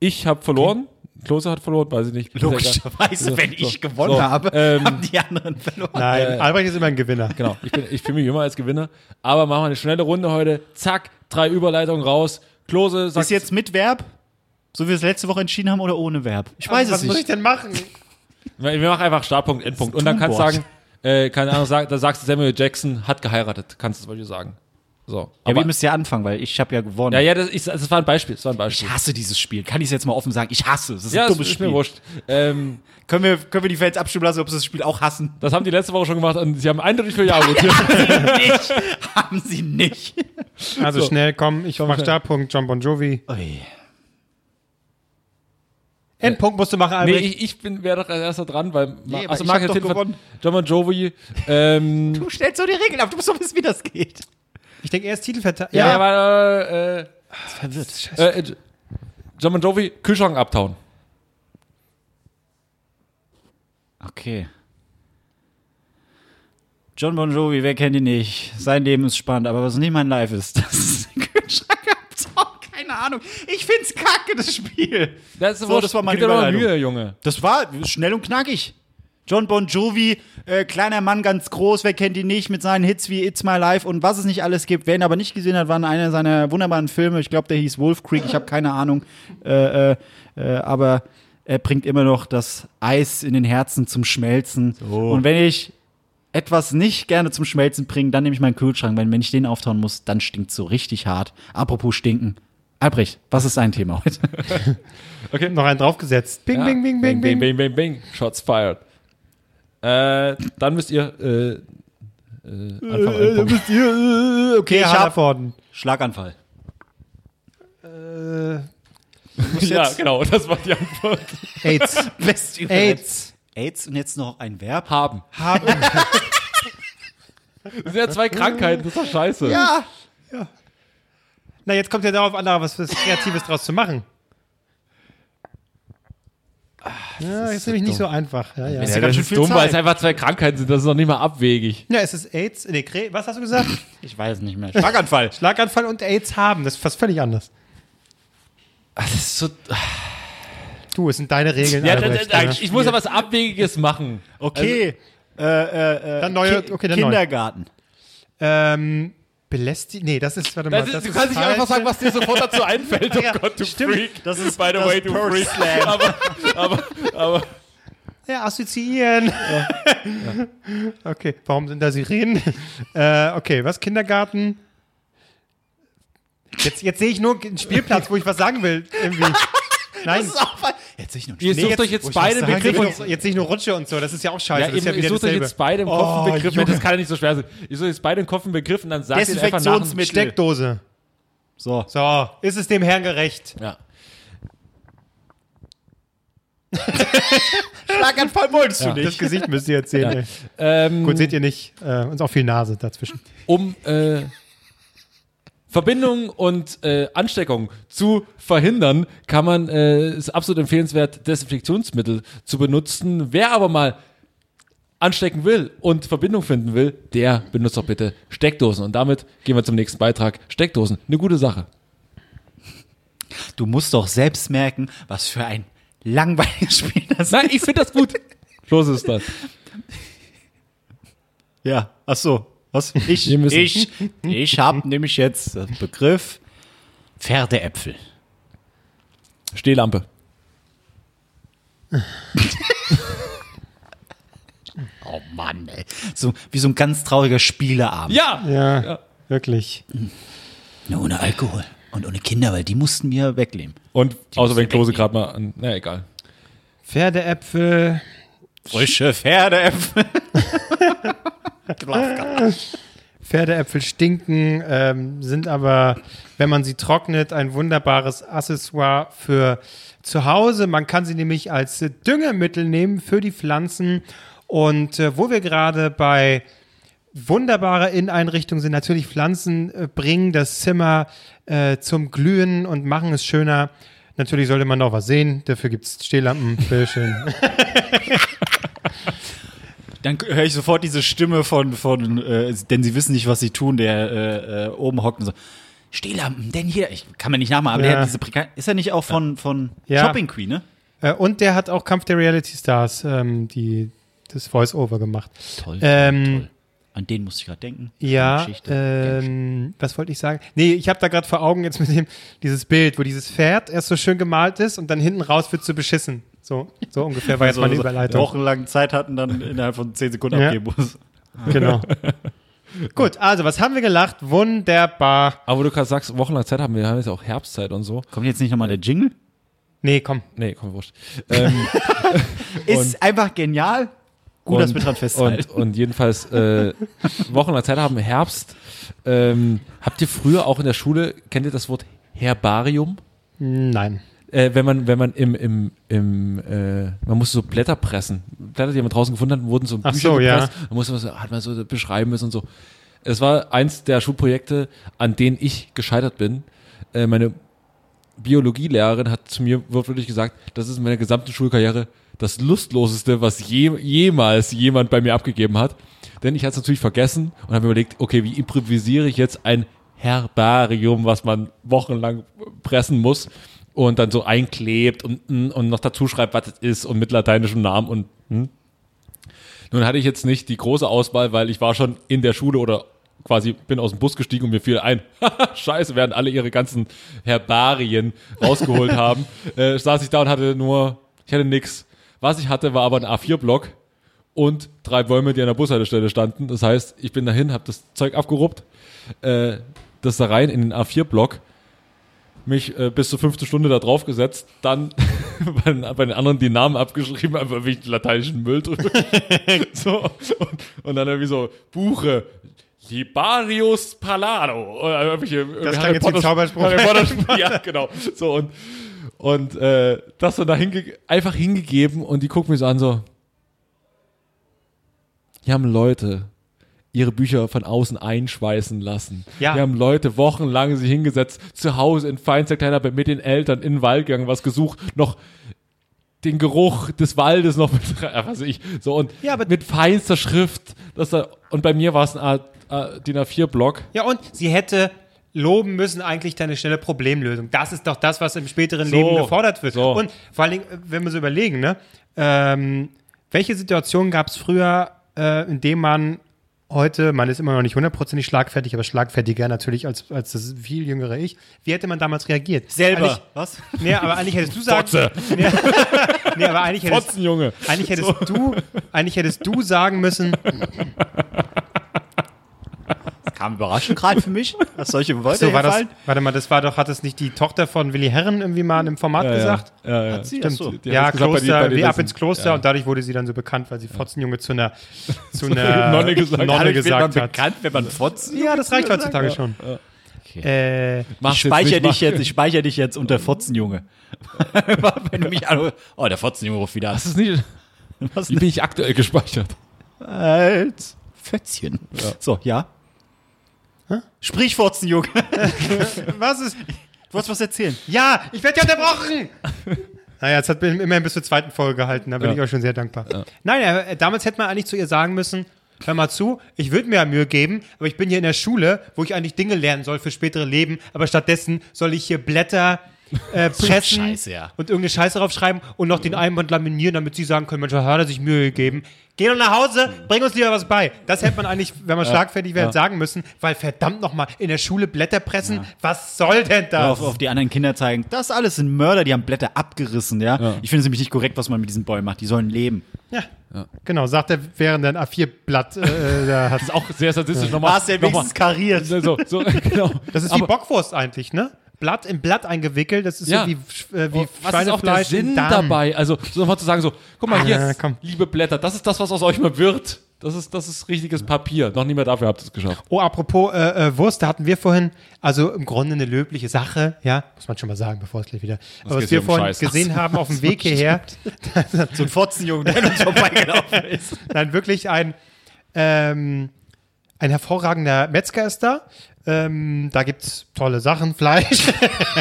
ich habe verloren. Klose hat verloren, weiß ich nicht. Logischerweise, So, wenn ich gewonnen so, habe, ähm, haben die anderen verloren. Nein, Äh, Albrecht ist immer ein Gewinner. Genau, ich, bin, ich fühle mich immer als Gewinner. Aber machen wir eine schnelle Runde heute. Zack, drei Überleitungen raus. Klose sagt Ist jetzt mit Verb? So wie wir es letzte Woche entschieden haben oder ohne Verb? Ich weiß Was es muss ich nicht. denn machen? Wir machen einfach Startpunkt, Endpunkt. Und dann kannst du sagen, äh, keine Ahnung, sag, da sagst du Samuel Jackson hat geheiratet. Kannst du zum Beispiel sagen. So. Ja, Aber, wir müssen ja anfangen, weil ich habe ja gewonnen. ja, ja, das, ich, das war ein Beispiel. Das war ein Beispiel. Ich hasse dieses Spiel. Kann ich es jetzt mal offen sagen? Ich hasse es. Das ist ja, ein dummes ist Spiel. mir wurscht. Ähm, Können wir, können wir die Fans abstimmen lassen, ob sie das Spiel auch hassen? das haben die letzte Woche schon gemacht und sie haben eindeutig für Ja votiert. nicht. Haben sie nicht. Also So. schnell, komm, ich mach schnell. Startpunkt, John Bon Jovi. Ui. Endpunkt musst du machen, nee, Albrecht. ich, ich bin, wäre doch als erster dran, weil Nee, also ich Marc hat gewonnen. John Bon Jovi. Ähm, Du stellst so die Regeln auf. Du musst doch wissen, wie das geht. Ich denke, er ist Titelverteidiger. ja, ja, aber äh, Verwirrt. äh, äh, John Bon Jovi, Kühlschrank abtauen. Okay. John Bon Jovi, wer kennt ihn nicht? Sein Leben ist spannend, aber was nicht mein Life ist, das ist ein Kühlschrank am Zaun. Keine Ahnung. Ich find's kacke, das Spiel. Das, ist So, das war meine Überleitung. Mühe, Junge. Das war schnell und knackig. John Bon Jovi, äh, kleiner Mann, ganz groß, wer kennt ihn nicht, mit seinen Hits wie It's My Life und was es nicht alles gibt. Wer ihn aber nicht gesehen hat, war einer seiner wunderbaren Filme. Ich glaube, der hieß Wolf Creek, ich habe keine Ahnung. Äh, äh, äh, aber er bringt immer noch das Eis in den Herzen zum Schmelzen. Und wenn ich etwas nicht gerne zum Schmelzen bringen, dann nehme ich meinen Kühlschrank. Wenn, wenn ich den auftauen muss, dann stinkt so richtig hart. Apropos stinken. Albrecht, was ist dein Thema heute? Okay. Noch einen draufgesetzt. Bing, Ja. bing, bing, bing, bing. bing, bing, bing. Shots fired. Äh, dann müsst ihr äh, äh, Anfang einen Punkt. okay, ich hab. Schlaganfall. Äh, Ja, genau, das war die Antwort. AIDS. Best AIDS. AIDS und jetzt noch ein Verb. Haben. Haben. Das sind ja zwei Krankheiten, das ist doch scheiße. Ja. Na, jetzt kommt ja darauf an, da was Kreatives draus zu machen. Ja, ist nämlich nicht so einfach. Ja, ja. Ist Ja, ja ganz das schön ist viel dumm, weil es Zeit. einfach zwei Krankheiten sind, das ist noch nicht mal abwegig. ja, es ist AIDS. Nee, Kre was hast du gesagt? Ich weiß nicht mehr. Schlaganfall. Schlaganfall und AIDS haben. Das ist fast völlig anders. Das ist so, Du, es sind deine Regeln. ja, Albrecht, da, da, ja. ich muss aber was Abwegiges machen. Okay. äh, äh, äh, Dann neue- okay, dann neu. Kindergarten. Ähm, belästigt. Nee, das ist, warte mal. Das ist, das du ist kannst nicht einfach sagen, was dir sofort dazu einfällt. Oh Ja, Gott, du stimmt. Freak. Das ist- by the das way, ist du Freak. Slam. Aber, aber, aber, Ja, assoziieren. okay, warum sind da Sirenen? äh, okay, was? Kindergarten? Jetzt, jetzt sehe ich nur einen Spielplatz, wo ich was sagen will. Irgendwie. Nein. Jetzt ich noch ihr sucht euch jetzt beide sagen Begriff und jetzt, ich nur Rutsche und so. Das ist ja auch scheiße. ja, das ist eben, ja ihr sucht euch jetzt beide im Kopf Oh, einen Begriff. Junge. Das kann ja nicht so schwer sein. Ihr sucht jetzt beide im Kopf einen Begriff und dann sagt ihr einfach nach. Desinfektionsmittel. Steckdose. So. So, ist es dem Herrn gerecht? Ja. Schlaganfall wolltest du Das Gesicht müsst ihr jetzt sehen. ey. Ähm, Gut, seht ihr nicht. Äh, und auch viel Nase dazwischen. um äh, Verbindung und äh, Ansteckung zu verhindern, kann man, äh, ist absolut empfehlenswert, Desinfektionsmittel zu benutzen. Wer aber mal anstecken will und Verbindung finden will, der benutzt doch bitte Steckdosen. Und damit gehen wir zum nächsten Beitrag. Steckdosen, eine gute Sache. Du musst doch selbst merken, was für ein langweiliges Spiel das ist. Nein, ich finde das gut. Los ist das. Ja, ach so. Was? Ich, ich, ich habe nämlich jetzt den Begriff Pferdeäpfel. Stehlampe. Oh Mann, ey. So wie so ein ganz trauriger Spieleabend. Ja! Ja, wirklich. Nur ohne Alkohol und ohne Kinder, weil die mussten wir wegnehmen. Und außer wenn Klose gerade mal an. Na egal. Pferdeäpfel. Frische Pferdeäpfel. Pferdeäpfel stinken, ähm, sind aber, wenn man sie trocknet, ein wunderbares Accessoire für zu Hause. Man kann sie nämlich als Düngemittel nehmen für die Pflanzen. Und äh, wo wir gerade bei wunderbarer Inneneinrichtung sind, natürlich Pflanzen äh, bringen das Zimmer äh, zum Glühen und machen es schöner. Natürlich sollte man noch was sehen. Dafür gibt es Stehlampen. Bitteschön. Dann höre ich sofort diese Stimme von, von äh, denn sie wissen nicht, was sie tun, der äh, äh, oben hockt und so. Stehlampen, denn hier, ich kann mir nicht nachmachen, aber Ja. der hat diese Prika Ist er nicht auch von, von Ja. Shopping Queen, ne? Äh, und der hat auch Kampf der Reality Stars, ähm, die das Voice-Over gemacht. Toll. Ähm, toll. An den musste ich gerade denken. Ja, ähm, was wollte ich sagen? Nee, ich habe da gerade vor Augen jetzt mit dem dieses Bild, wo dieses Pferd erst so schön gemalt ist und dann hinten raus wird so beschissen. So, so ungefähr war jetzt meine Überleitung. Wochenlang Zeit hatten, dann innerhalb von 10 Sekunden Ja. abgeben muss. Genau. Gut, also was haben wir gelacht? Wunderbar. Aber wo du gerade sagst, wochenlang Zeit haben wir, haben jetzt auch Herbstzeit und so. Kommt jetzt nicht nochmal der Jingle? Nee, komm. Nee, komm, wurscht. Ähm, Ist einfach genial. Gut, dass und- wir dran festhalten. Und, und jedenfalls äh, wochenlang Zeit haben, Herbst. Ähm, habt ihr früher auch in der Schule, kennt ihr das Wort Herbarium? Nein. Äh, wenn man, wenn man im, im, im äh, man musste so Blätter pressen. Blätter, die man draußen gefunden hat, wurden so in Ach Bücher so, ja. gepresst. Da musste man so, hat man so beschreiben müssen und so. Es war eins der Schulprojekte, an denen ich gescheitert bin. Äh, meine Biologielehrerin hat zu mir wortwörtlich gesagt, das ist in meiner gesamten Schulkarriere das Lustloseste, was je, jemals jemand bei mir abgegeben hat. Denn ich hatte es natürlich vergessen und habe mir überlegt, okay, wie improvisiere ich jetzt ein Herbarium, was man wochenlang pressen muss und dann so einklebt und, und noch dazu schreibt, was es ist und mit lateinischem Namen und hm. Nun hatte ich jetzt nicht die große Auswahl, weil ich war schon in der Schule oder quasi bin aus dem Bus gestiegen und mir fiel ein, scheiße, während alle ihre ganzen Herbarien rausgeholt haben, äh, saß ich da und hatte nur, ich hatte nix. Was ich hatte, war aber ein A4-Block und drei Bäume, die an der Bushaltestelle standen. Das heißt, ich bin dahin, habe das Zeug abgeruppt, äh, das da rein in den A4-Block, mich äh, bis zur fünften Stunde da drauf gesetzt, dann bei, den, bei den anderen die Namen abgeschrieben, einfach wie lateinischen Müll drüber. so, und, und dann irgendwie so, Buche, Libarius Palado. Oder irgendwelche, Das klang jetzt wie ein Zauberspruch. Potter- ja, genau. So, und, und äh, das dann da hinge einfach hingegeben und die gucken mich so an, so, hier haben Leute ihre Bücher von außen einschweißen lassen. Ja. Wir haben Leute wochenlang sich hingesetzt, zu Hause in feinster Kleinarbeit mit den Eltern in den Wald gegangen, was gesucht, noch den Geruch des Waldes noch mit, äh, was ich, so und Ja, mit feinster Schrift, dass da, und bei mir war es ein A, A, DIN A4-Block. Ja, und sie hätte loben müssen eigentlich deine schnelle Problemlösung. Das ist doch das, was im späteren So. Leben gefordert wird. So. Und vor allen Dingen, wenn wir so überlegen, ne, ähm, welche Situationen gab es früher, äh, in denen man heute, man ist immer noch nicht hundertprozentig schlagfertig, aber schlagfertiger natürlich als, als das viel jüngere Ich. Wie hätte man damals reagiert? Eigentlich, Was? nee, aber eigentlich hättest du sagen Fotze. Nee, nee, aber eigentlich hättest, Fotzen, Junge. eigentlich hättest du, eigentlich hättest du sagen müssen, Kam überraschend gerade für mich, dass solche Worte so war das, warte mal, das war doch, hat das nicht die Tochter von Willi Herren irgendwie mal in einem Format gesagt? Ja, ja. Hat sie? Stimmt. Ach so. Die ja, gesagt bei Kloster, dir- bei wie ab ins Kloster ja. und dadurch wurde sie dann so bekannt, weil sie Fotzenjunge zu einer, zu einer Nonne gesagt. Nonne gesagt hat. bekannt, wenn man Fotzen. Ja, das reicht heutzutage schon. Äh, Ich speichere dich jetzt, ich speichere dich jetzt unter Fotzenjunge. wenn du mich anrufst, oh, der Fotzenjunge ruft wieder an. Das ist nicht, Was bin ich aktuell gespeichert? als Fötzchen. So, ja. Sprich, Fotzenjunge. was ist? Du wolltest was erzählen. Ja, ich werde ja unterbrochen! Naja, es hat immerhin bis zur zweiten Folge gehalten, da bin Ja. ich euch schon sehr dankbar. Nein, äh, damals hätte man eigentlich zu ihr sagen müssen, hör mal zu, ich würde mir ja Mühe geben, aber ich bin hier in der Schule, wo ich eigentlich Dinge lernen soll für spätere Leben, aber stattdessen soll ich hier Blätter äh, pressen Scheiße, ja. und irgendeine Scheiße draufschreiben und noch den Einband laminieren, damit sie sagen können, Mensch, hat er sich Mühe gegeben. Geh doch nach Hause, bring uns lieber was bei. Das hätte man eigentlich, wenn man schlagfertig wäre, ja. sagen müssen, weil verdammt nochmal, in der Schule Blätter pressen, was soll denn das? Auf, auf die anderen Kinder zeigen, das alles sind Mörder, die haben Blätter abgerissen, ja. Ich finde es nämlich nicht korrekt, was man mit diesen Bäumen macht. Die sollen leben. Ja. Genau, sagt er, während ein A4-Blatt äh, da hat. Das ist auch sehr sadistisch. Nochmal, Hast du ja wenigstens kariert. So, so, genau. Das ist wie Aber Bockwurst eigentlich, ne? Blatt in Blatt eingewickelt, das ist Ja. so wie, äh, wie was ist auch der Sinn dabei? Also, so nochmal zu sagen, so, guck mal hier, Ah, komm. liebe Blätter, das ist das, was aus euch mal wird. Das ist, das ist richtiges Papier. Noch nie mehr dafür habt ihr es geschafft. Oh, apropos äh, äh, Wurst, da hatten wir vorhin, also im Grunde eine löbliche Sache, ja, muss man schon mal sagen, bevor es gleich wieder, aber was wir um vorhin Scheiß. gesehen haben auf dem Weg hierher, So ein Fotzenjunge, der uns vorbeigelaufen ist. nein, wirklich ein, ähm, ein hervorragender Metzger ist da. Ähm, da gibt's tolle Sachen, Fleisch.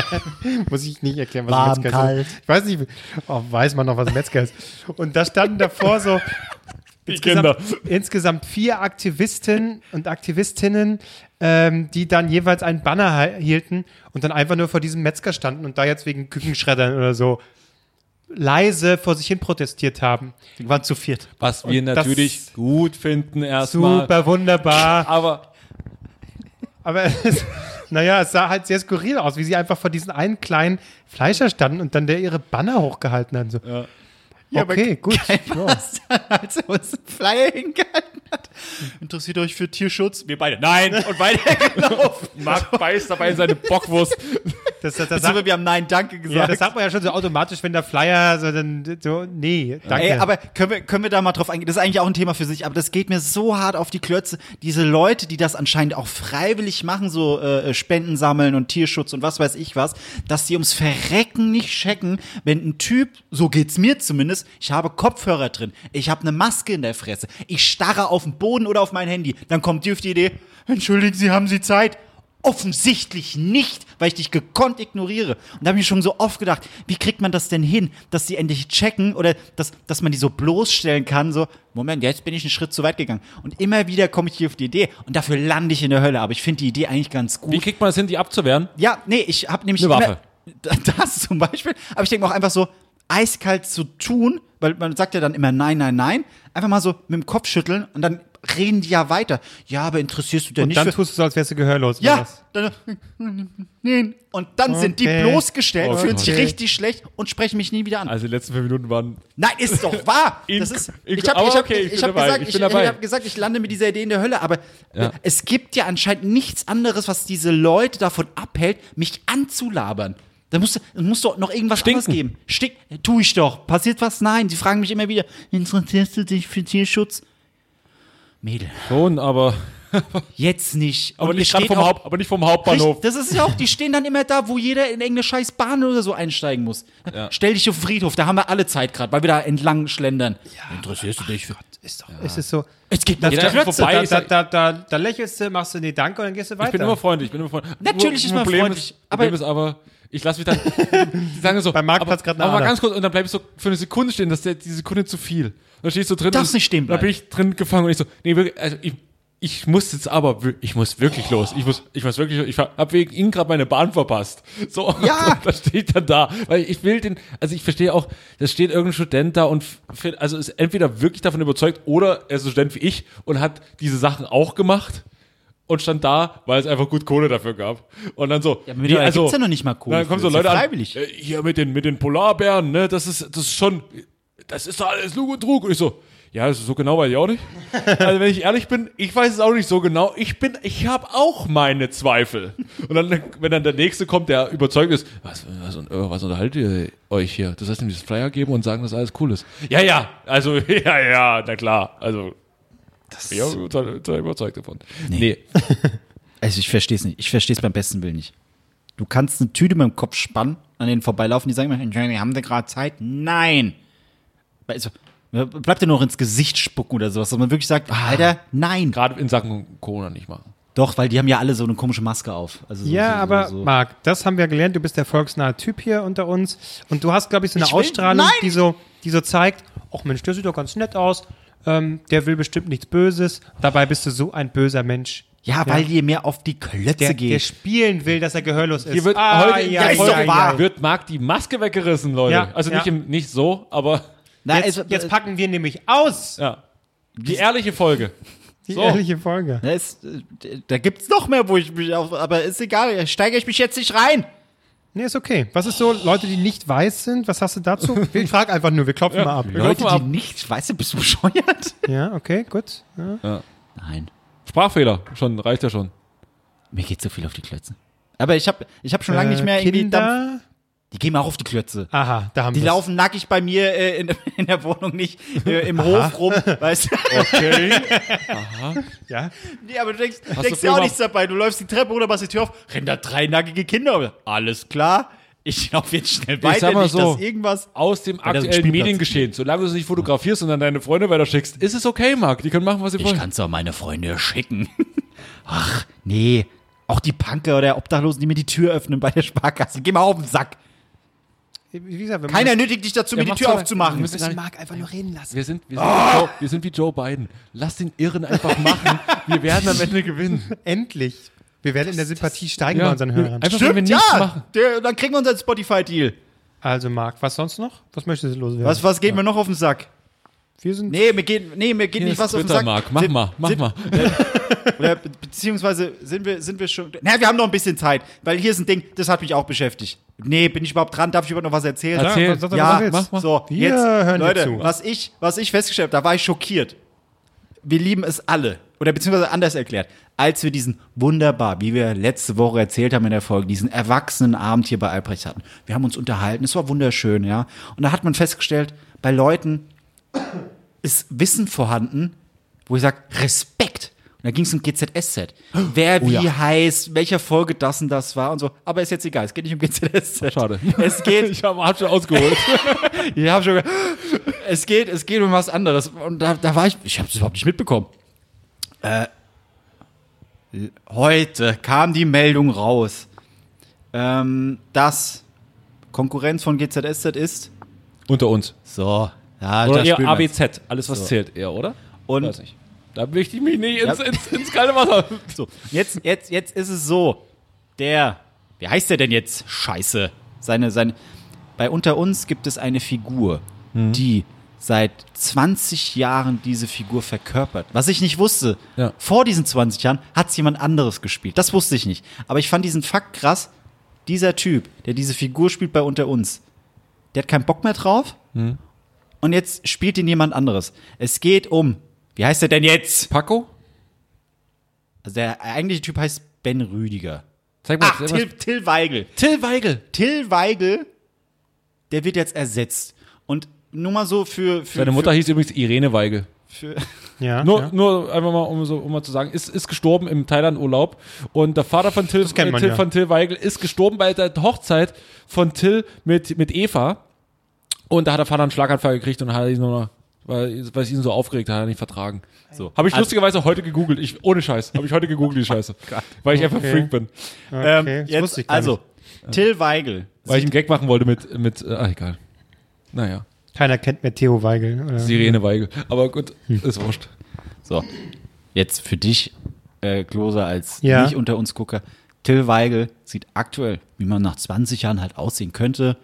Muss ich nicht erklären, was Warm, ein Metzger kalt. ist. Ich weiß nicht, oh, weiß man noch, was ein Metzger ist. Und da standen davor so insgesamt, insgesamt vier Aktivisten und Aktivistinnen, ähm, die dann jeweils einen Banner hi- hielten und dann einfach nur vor diesem Metzger standen und da jetzt wegen Kükenschreddern oder so leise vor sich hin protestiert haben. Die waren zu viert. Was wir Und natürlich gut finden erstmal. Super wunderbar. Aber Aber es, naja, es sah halt sehr skurril aus, wie sie einfach vor diesen einen kleinen Fleischer standen und dann der ihre Banner hochgehalten hat. So. Ja, aber okay, gut. Ja. als er uns einen Flyer hingehalten hat. Interessiert euch für Tierschutz? Wir beide. Nein. Und weitergelaufen. Marc beißt dabei in seine Bockwurst. Das, das, das, sagt, wir haben Nein, danke gesagt. ja, das sagt man ja schon so automatisch, wenn der Flyer so dann so, nee, danke. Ey, aber können wir, können wir da mal drauf eingehen? Das ist eigentlich auch ein Thema für sich, aber das geht mir so hart auf die Klötze. Diese Leute, die das anscheinend auch freiwillig machen, so äh, Spenden sammeln und Tierschutz und was weiß ich was, dass die ums Verrecken nicht checken, wenn ein Typ, so geht's mir zumindest, ich habe Kopfhörer drin, ich habe eine Maske in der Fresse, ich starre auf den Boden oder auf mein Handy, dann kommt die auf die Idee, entschuldigen Sie, haben Sie Zeit? Offensichtlich nicht, weil ich dich gekonnt ignoriere. Und da habe ich schon so oft gedacht, wie kriegt man das denn hin, dass die endlich checken oder dass, dass man die so bloßstellen kann, so, Moment, jetzt bin ich einen Schritt zu weit gegangen. Und immer wieder komme ich hier auf die Idee und dafür lande ich in der Hölle. Aber ich finde die Idee eigentlich ganz gut. Wie kriegt man es hin, die abzuwehren? Ja, nee, ich habe nämlich Eine immer- Waffe. Das zum Beispiel. Aber ich denke auch einfach so, eiskalt zu tun, weil man sagt ja dann immer nein, nein, nein. Einfach mal so mit dem Kopf schütteln und dann reden die ja weiter. Ja, aber interessierst du denn Und nicht dann für, tust du so, als wärst du gehörlos. ja, dann, nein. Und dann sind die Okay. bloßgestellt, fühlen sich Okay. richtig schlecht und sprechen mich nie wieder an. Also die letzten fünf Minuten waren Nein, ist doch wahr. Das ist, ich habe ich hab, okay, ich ich hab gesagt, ich ich, hab gesagt, ich lande mit dieser Idee in der Hölle, aber Ja. es gibt ja anscheinend nichts anderes, was diese Leute davon abhält, mich anzulabern. Da muss, muss doch noch irgendwas Stinken. anderes geben. Stink, tu ich doch. Passiert was? Nein. Sie fragen mich immer wieder, interessierst du dich für Tierschutz? Mädel, schon, aber, jetzt nicht. aber, nicht vom auch- Haupt, aber nicht vom Hauptbahnhof. Richtig, das ist ja auch, die stehen dann immer da, wo jeder in irgendeine scheiß Bahn oder so einsteigen muss. Stell dich auf den Friedhof, da haben wir alle Zeit gerade, weil wir da entlang schlendern. Interessierst du dich für. Ist doch, ist es so. Es geht Da, noch Ja, da, da- vorbei, da, da, da, da, lächelst du, machst du die Danke und dann gehst du weiter. Ich bin immer freundlich, ich bin immer freundlich. Natürlich ist man Problem freundlich, Ist, Problem aber- ist aber, ich lasse mich dann, die sagen so, Beim Marktplatz eine aber mal ganz kurz, und dann bleib ich so für eine Sekunde stehen, das ist der, die Sekunde zu viel. Da stehst du drin. Darfst und nicht stehen Da bleiben. bin ich drin gefangen und ich so, nee, wirklich, also ich, ich muss jetzt aber, ich muss wirklich los. Ich muss, ich muss wirklich, los. ich habe wegen Ihnen gerade meine Bahn verpasst. So, Ja. da stehe ich dann da, weil ich will den, also ich verstehe auch, da steht irgendein Student da und also ist entweder wirklich davon überzeugt oder er ist ein Student wie ich und hat diese Sachen auch gemacht und stand da, weil es einfach gut Kohle dafür gab. Und dann so, Ja, mittlerweile gibt's ja noch nicht mal Kohle Dann kommen so ist ja Leute freiwillig. an, äh, hier mit den, mit den Polarbären, ne, das ist, das ist schon, das ist doch alles Lug und Trug. Und ich so, ja, das ist so genau weiß ich auch nicht. Also wenn ich ehrlich bin, ich weiß es auch nicht so genau. Ich bin, ich habe auch meine Zweifel. Und dann, wenn dann der Nächste kommt, der überzeugt ist, was, was, was unterhaltet ihr euch hier? Das heißt, ihm dieses Flyer geben und sagen, dass alles cool ist. Ja, ja, also, ja, ja, na klar. Also, das ich bin total, total überzeugt davon. Nee. Also ich verstehe es nicht. Ich verstehe es beim besten Willen nicht. Du kannst eine Tüte mit dem Kopf spannen, an denen vorbeilaufen, die sagen immer, haben Sie gerade Zeit? Nein. Also, bleibt dir noch ins Gesicht spucken oder sowas, dass man wirklich sagt, Alter, nein. Gerade in Sachen Corona nicht machen. Doch, weil die haben ja alle so eine komische Maske auf. Also so, Ja, so, aber so, so. Marc, das haben wir gelernt. Du bist der volksnahe Typ hier unter uns. Und du hast, glaube ich, so eine Ich will- Ausstrahlung, Nein! die so, die so zeigt, ach Mensch, der sieht doch ganz nett aus. Ähm, der will bestimmt nichts Böses. Dabei bist du so ein böser Mensch. Ja, weil die mir auf die Klötze Der, der geht. spielen will, dass er gehörlos ist. Hier wird Ah, heute ja, der ja, Folge ja, wahr. ja. wird Marc die Maske weggerissen, Leute. Ja, also nicht, ja. im, nicht so, aber Na, Jetzt, also, jetzt packen wir nämlich aus. ja. Die ehrliche Folge. Die So. ehrliche Folge. da, ist, äh, da gibt's noch mehr, wo ich mich auf, aber ist egal, steige ich mich jetzt nicht rein. Nee, ist okay. Was ist so, Leute, die nicht weiß sind, was hast du dazu? Ich frage einfach nur, wir klopfen mal ab. Leute, die nicht, weißt du, bist du bescheuert? Ja, okay, gut. Ja. Nein. Sprachfehler, schon, reicht ja schon. Mir geht so viel auf die Klötze. Aber ich habe ich hab schon lange nicht mehr irgendwie Dampf. Die gehen mir auch auf die Klötze. Aha, da haben Die wir's. laufen nackig bei mir äh, in, in der Wohnung nicht äh, im Hof rum, weißt du? Okay. Ja. Nee, aber du denkst, du denkst dir früher auch nichts dabei. Du läufst die Treppe runter, machst die Tür auf, rennen da drei nackige Kinder. Alles klar. Ich laufe jetzt schnell weiter, sag mal nicht, so, dass irgendwas. Aus dem aktuellen. Mediengeschehen, solange du es nicht fotografierst und dann deine Freunde weiter schickst, ist es okay, Marc. Die können machen, was sie Ich wollen. kann's auch meine Freunde schicken. Ach, nee. Auch die Punker oder Obdachlosen, die mir die Tür öffnen bei der Sparkasse. Geh mal auf den Sack. Wie gesagt, Keiner nötigt dich dazu, Ja, mir die Tür doch- aufzumachen. wir müssen Marc einfach nur reden lassen. Wir sind, wir, sind wie Joe, wir sind wie Joe Biden. Lass den Irren einfach machen. Wir werden am Ende gewinnen. Endlich. Wir werden in der Sympathie steigen bei unseren Hörern. Einfach wenn wir Stimmt, nichts ja. machen. Der, dann kriegen wir unseren Spotify-Deal. Also, Marc, was sonst noch? Was möchtest du loswerden? Was, was geht mir noch auf den Sack? Wir sind. Nee, mir geht, nee, mir geht nicht was auf den Sack. Marc. Mach Sind- mal, mach sind, mal. Oder be beziehungsweise sind wir, sind wir schon. Na, wir haben noch ein bisschen Zeit, weil hier ist ein Ding, das hat mich auch beschäftigt. Nee, bin ich überhaupt dran? Darf ich überhaupt noch was erzählen? Ja, Erzähl. Ja, willst. mach mal. So, Wir jetzt, hören Leute, zu. was ich, was ich festgestellt habe, da war ich schockiert. Wir lieben es alle. Oder beziehungsweise anders erklärt. Als wir diesen wunderbar, wie wir letzte Woche erzählt haben in der Folge, diesen erwachsenen Abend hier bei Albrecht hatten. Wir haben uns unterhalten, es war wunderschön, ja. Und da hat man festgestellt, bei Leuten ist Wissen vorhanden, wo ich sage, Respekt. Und da ging es um GZSZ. Wer wie heißt, welcher Folge das und das war und so. Aber ist jetzt egal, es geht nicht um GZSZ. Schade. Es geht, Ich habe hab schon ausgeholt. ich habe schon. Es geht, es geht um was anderes. Und da, da war ich. Ich habe es überhaupt nicht mitbekommen. Äh, heute kam die Meldung raus, ähm, dass Konkurrenz von GZSZ ist. Unter uns. So, ja, Oder eher. ABZ. Alles, was zählt, eher, oder? Und- Weiß nicht. Da möchte ich mich nicht ins, Ja. ins, ins kalte Wasser. So, jetzt, jetzt, jetzt ist es so. Der, wie heißt der denn jetzt? Scheiße. Seine, seine, bei unter uns gibt es eine Figur, die seit 20 Jahren diese Figur verkörpert. Was ich nicht wusste. Ja. Vor diesen 20 Jahren hat es jemand anderes gespielt. Das wusste ich nicht. Aber ich fand diesen Fakt krass. Dieser Typ, der diese Figur spielt bei Unter uns, der hat keinen Bock mehr drauf. Und jetzt spielt ihn jemand anderes. Es geht um, wie heißt er denn jetzt? Paco? Also der eigentliche Typ heißt Ben Rüdiger. Zeig mal. Ach. Till, Till Weigel. Till Weigel. Till Weigel, der wird jetzt ersetzt. Und nur mal so für. für Seine Mutter hieß übrigens Irene Weigel. Für, Ja, Nur, ja. nur einfach mal, um, so, um mal zu sagen, ist, ist gestorben im Thailand-Urlaub. Und der Vater von Till, äh, man Till ja. von Till Weigel ist gestorben bei der Hochzeit von Till mit, mit Eva. Und da hat der Vater einen Schlaganfall gekriegt und hat ihn nur noch, weil, weil es ihn so aufgeregt hat, hat er nicht vertragen. So. Habe ich Also- lustigerweise heute gegoogelt. Ich, ohne Scheiß. Habe ich heute gegoogelt, die Scheiße. weil ich einfach Okay. Freak bin. Okay, ähm, das jetzt, wusste ich gar also, nicht. Till Weigel. Weil ich einen Gag machen wollte mit, mit äh, ah, egal. Naja, Keiner kennt mehr Theo Weigel. Oder? Sirene Weigel. Aber gut, ist wurscht. So, jetzt für dich, äh, Klose, als Ja. nicht unter uns Gucker. Till Weigel sieht aktuell, wie man nach 20 Jahren halt aussehen könnte,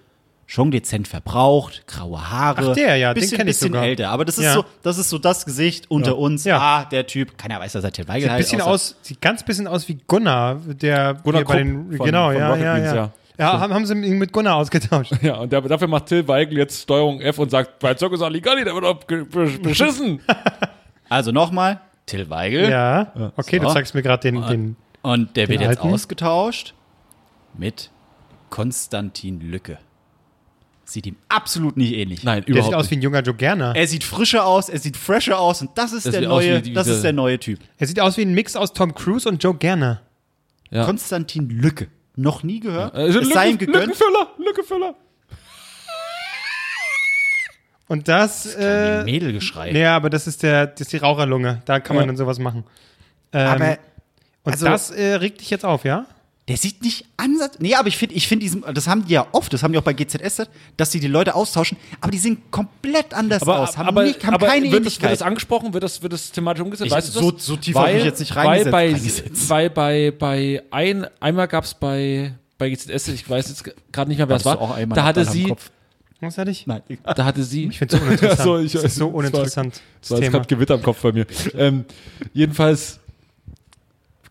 schon dezent verbraucht, graue Haare. Ach, der, ja, den bisschen, kenn ich bisschen sogar. älter. Aber das ist, Ja. so, das ist so das Gesicht unter uns. Ja. Ah, der Typ, keiner weiß, dass er Till Weigel Sieht, halt bisschen aus, sieht ganz bisschen aus wie Gunnar, der Gunnar bei Krupp den, von- genau, von ja, Rocket ja, Beans, ja. ja. Ja, haben, haben sie ihn mit Gunnar ausgetauscht. Ja, und der, dafür macht Till Weigel jetzt Steuerung F und sagt, bei Zirkus Aligali, der wird doch be- beschissen. Also nochmal, Till Weigel. Ja, okay, du So. zeigst mir gerade den, den. Und der wird jetzt alten? ausgetauscht mit Konstantin Lücke. Sieht ihm absolut nicht ähnlich. Nein, Der überhaupt sieht aus nicht. wie ein junger Joe Gerner. Er sieht frischer aus, er sieht fresher aus und das ist Das der neue, wie das ist der neue Typ. Er sieht aus wie ein Mix aus Tom Cruise und Joe Gerner. Ja. Konstantin Lücke. Noch nie gehört. Äh, also es sei ihm Lücke, gegönnt. Lückenfüller, Lückenfüller. Und das, äh, Mädelgeschrei. ja, aber das ist der, das ist die Raucherlunge. Da kann man Ja. dann sowas machen. Ähm, Aber und also- das äh, regt dich jetzt auf, ja? Der sieht nicht ansatz. Nee, aber ich finde, ich finde diesen, das haben die ja oft, das haben die auch bei GZS, dass sie die Leute austauschen, aber die sehen komplett anders aus, haben, aber, nicht, haben aber keine wird, das, wird das angesprochen? Wird das, wird das thematisch umgesetzt? Ich- weißt du so- das? so tief hab ich mich jetzt nicht weil reingesetzt- bei, reingesetzt. Weil bei, bei ein, einmal gab es bei, bei GZS, ich weiß jetzt gerade nicht mehr, wer es war, du auch einmal da hatte sie? Was hatte ich? Nein, da hatte sie, Ich finde es so uninteressant. So, ich- das ist so uninteressant. Es gerade Gewitter im Kopf bei mir. ähm, jedenfalls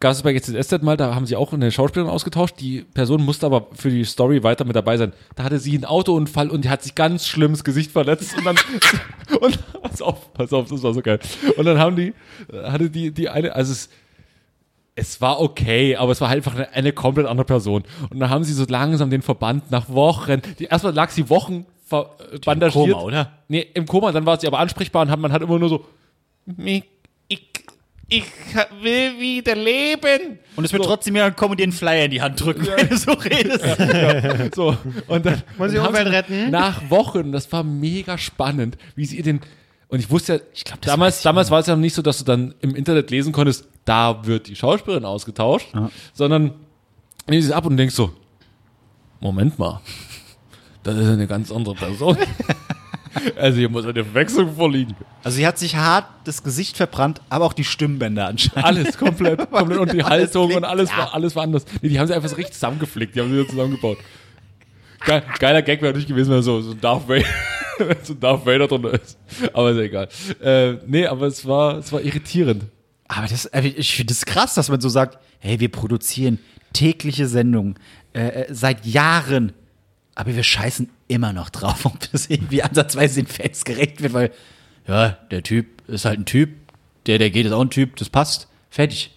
gab es bei GZSZ mal, da haben sie auch eine Schauspielerin ausgetauscht. Die Person musste aber für die Story weiter mit dabei sein. Da hatte sie einen Autounfall und die hat sich ganz schlimm das Gesicht verletzt und dann und pass auf, pass auf, das war so geil. Und dann haben die hatte die die eine, also es es war okay, aber es war halt einfach eine, eine komplett andere Person. Und dann haben sie so langsam den Verband nach Wochen, die, erstmal lag sie Wochen ver, bandagiert. Koma, oder? Nee, im Koma, dann war sie aber ansprechbar und hat, man hat immer nur so, ich, ich, will wieder leben. Und es wird trotzdem jemand kommen und dir einen Flyer in die Hand drücken, wenn du so redest. So, und dann Wollen Sie Umwelt retten? Nach Wochen, das war mega spannend, wie sie ihr den, und ich wusste ja, ich glaub, das damals, damals war es ja noch nicht so, dass du dann im Internet lesen konntest, da wird die Schauspielerin ausgetauscht, sondern nimmst es ab und denkst so, Moment mal, das ist eine ganz andere Person. also hier muss eine Verwechslung vorliegen. Also sie hat sich hart das Gesicht verbrannt, aber auch die Stimmbänder anscheinend. Alles komplett, komplett und die Alles Haltung und klingt- alles ja. war, alles war anders. Nee, die haben sie einfach so richtig zusammengeflickt, die haben sie wieder zusammengebaut. Geil, geiler Gag wäre natürlich gewesen, wenn so, so ein Darth Vader, so Darth Vader drunter ist. Aber ist ja egal. Äh, nee, aber es war, es war irritierend. Aber das, äh, ich finde es krass, dass man so sagt, hey, wir produzieren tägliche Sendungen äh, äh, seit Jahren, aber wir scheißen immer noch drauf, ob das irgendwie ansatzweise den Fans gerecht wird, weil, ja, der Typ ist halt ein Typ, der, der geht, ist auch ein Typ, das passt, fertig.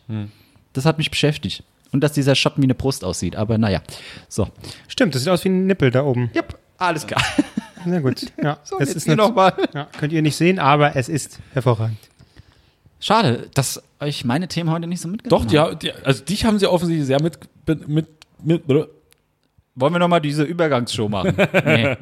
Das hat mich beschäftigt. Und dass dieser Schatten wie eine Brust aussieht, aber naja. So. Stimmt, das sieht aus wie ein Nippel da oben. Yep, alles klar. Sehr gut. Ja, So, es jetzt ist hier eine, noch mal. ja, könnt ihr nicht sehen, aber es ist hervorragend. Schade, dass euch meine Themen heute nicht so mitgenommen Doch, die, ha- die, also dich haben sie offensichtlich sehr mit, mit, mit, mit Wollen wir noch mal diese Übergangsshow machen? nee.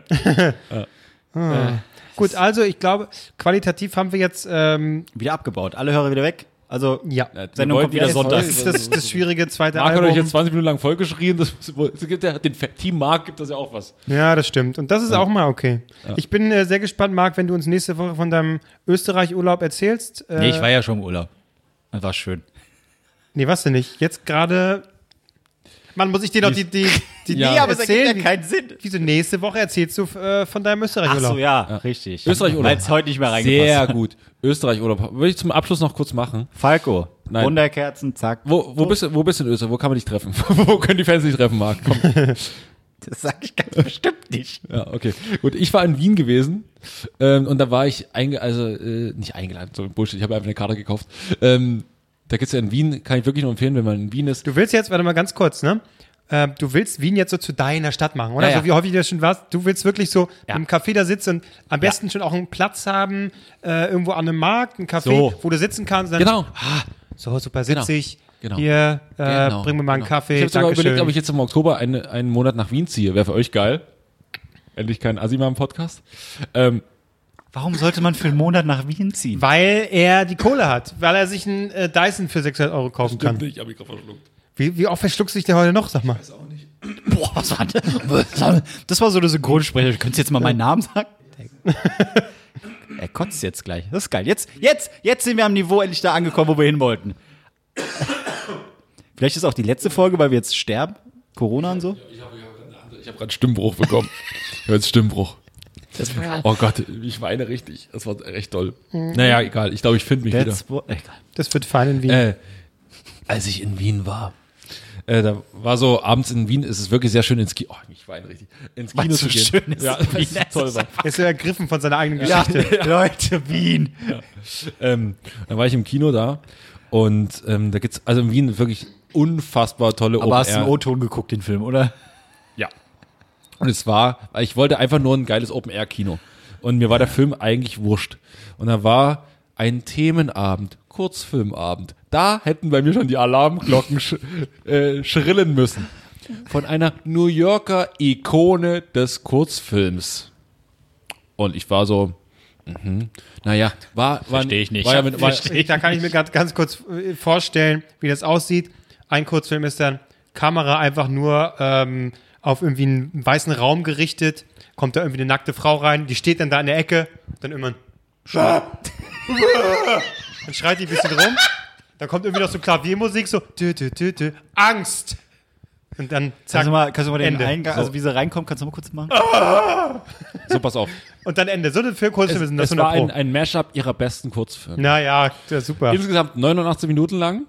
Gut, also ich glaube, qualitativ haben wir jetzt, ähm, Wieder abgebaut. Alle Hörer wieder weg. Also, ja. wir Sendung kommt wieder Sonntag. Das ist das, das schwierige zweite Marc hat euch Album. jetzt 20 Minuten lang vollgeschrien. Das, das gibt ja, den Team Marc gibt das ja auch was. Ja, das stimmt. Und das ist auch mal okay. Ich bin äh, sehr gespannt, Marc, wenn du uns nächste Woche von deinem Österreich-Urlaub erzählst. Äh, nee, ich war ja schon im Urlaub. Das war schön. Nee, was denn nicht? Jetzt gerade. Mann, muss ich dir noch die, die, Die, Ja. Nee, aber es ergibt ja keinen Sinn. Wieso nächste Woche erzählst du äh, von deinem Ach Österreich-Urlaub? so, ja, richtig. Österreich oder? Weil es heute nicht mehr reingepasst. Sehr gut. Österreich oder würde ich zum Abschluss noch kurz machen. Falco. Nein. Wunderkerzen, zack. Wo, wo, bist du, wo bist du in Österreich? Wo kann man dich treffen? wo können die Fans dich treffen, Marc? Komm. Das sag ich ganz bestimmt nicht. Ja, okay. Gut, ich war in Wien gewesen ähm, und da war ich einge also äh, nicht eingeladen, so Bullshit, ich habe einfach eine Karte gekauft. Ähm, da gibt's ja in Wien, kann ich wirklich nur empfehlen, wenn man in Wien ist. Du willst jetzt, warte mal ganz kurz, ne? Äh, du willst Wien jetzt so zu deiner Stadt machen, oder? Ja, ja. So wie häufig du das schon warst. Du willst wirklich so im Café da sitzen und am besten schon auch einen Platz haben, äh, irgendwo an einem Markt, ein Café, So. wo du sitzen kannst. Dann, Genau. Ah, so, super, sitze Genau. ich. Genau. Hier, äh, Genau, bring mir mal einen genau. Kaffee. Ich habe sogar überlegt, ob ich jetzt im Oktober eine, einen Monat nach Wien ziehe. Wäre für euch geil. Endlich kein Asima im Podcast. Ähm, Warum sollte man für einen Monat nach Wien ziehen? Weil er die Kohle hat, weil er sich einen äh, Dyson für 600 Euro kaufen kann. ich habe mich gerade verschluckt. Wie, wie oft verschluckst du dich der heute noch, sag mal? Boah, was war das? Das war so eine Synchronsprecher. Könntest du jetzt mal meinen Namen sagen? er kotzt jetzt gleich. Das ist geil. Jetzt, jetzt, jetzt sind wir am Niveau endlich da angekommen, wo wir hin wollten. Vielleicht ist auch die letzte Folge, weil wir jetzt sterben. Corona und so. Ich habe hab gerade Stimmbruch bekommen. Ich habe jetzt Stimmbruch. Oh Gott, ich weine richtig. Das war echt toll. Naja, egal. Ich glaube, ich finde mich wieder. That's what, egal. Das wird fein in Wien. Äh, als ich in Wien war. Äh, da war so, abends in Wien ist es wirklich sehr schön ins Kino. Oh, ich weine richtig. Ins Kino zu so gehen. schön ist ja, Wien. ist toll war. Er ist ergriffen von seiner eigenen Geschichte. Leute, Wien. Ähm, dann war ich im Kino da und ähm, da gibt's also in Wien wirklich unfassbar tolle Aber hast du einen. O-Ton geguckt, den Film, oder? Ja. Und es war, ich wollte einfach nur ein geiles Open Air Kino und mir war der Film eigentlich wurscht. Und da war ein Themenabend, Kurzfilmabend. Da hätten bei mir schon die Alarmglocken sch äh, schrillen müssen. Von einer New Yorker Ikone des Kurzfilms. Und ich war so, mhm. naja, war, war, Versteh ich nicht. War ja mit, war, Ich, da kann ich mir ganz, ganz kurz äh, vorstellen, wie das aussieht. Ein Kurzfilm ist dann Kamera einfach nur ähm, auf irgendwie einen weißen Raum gerichtet, kommt da irgendwie eine nackte Frau rein, die steht dann da in der Ecke, dann immer ein dann schreit die ein bisschen rum, dann kommt irgendwie noch so Klaviermusik, so tü, tü, tü, tü, Angst. Und dann zack, Kannst du mal, kannst du mal den Ende. Eingang, So. also wie sie reinkommt, kannst du mal kurz machen? so pass auf. und dann Ende. So eine Kurzfilme Es, sind das es war 100 ein, ein Mashup ihrer besten Kurzfilme. Naja, ist super. Insgesamt 89 Minuten lang.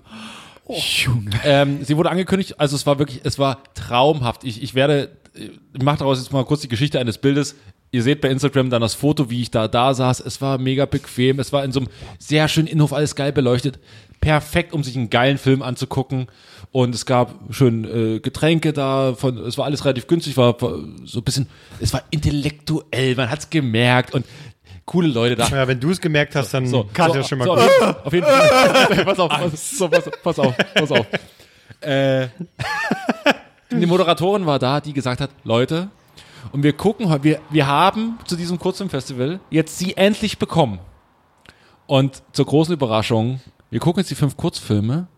Junge. Ähm, sie wurde angekündigt, also es war wirklich, es war traumhaft. Ich, ich werde, ich mache daraus jetzt mal kurz die Geschichte eines Bildes. Ihr seht bei Instagram dann das Foto, wie ich da da saß. Es war mega bequem. Es war in so einem sehr schönen Innenhof, alles geil beleuchtet. Perfekt, um sich einen geilen Film anzugucken. Und es gab schön äh, Getränke da. Von, es war alles relativ günstig, war, war so ein bisschen, es war intellektuell. Man hat's gemerkt und coole Leute da. Ja, wenn du es gemerkt hast, dann So, kann so, das schon mal so, gut. Auf jeden Fall. pass auf, pass, so, pass, pass auf, pass auf. Äh, die Moderatorin war da, die gesagt hat, Leute, und wir gucken, wir, wir haben zu diesem Kurzfilmfestival jetzt sie endlich bekommen. Und zur großen Überraschung, wir gucken jetzt die fünf Kurzfilme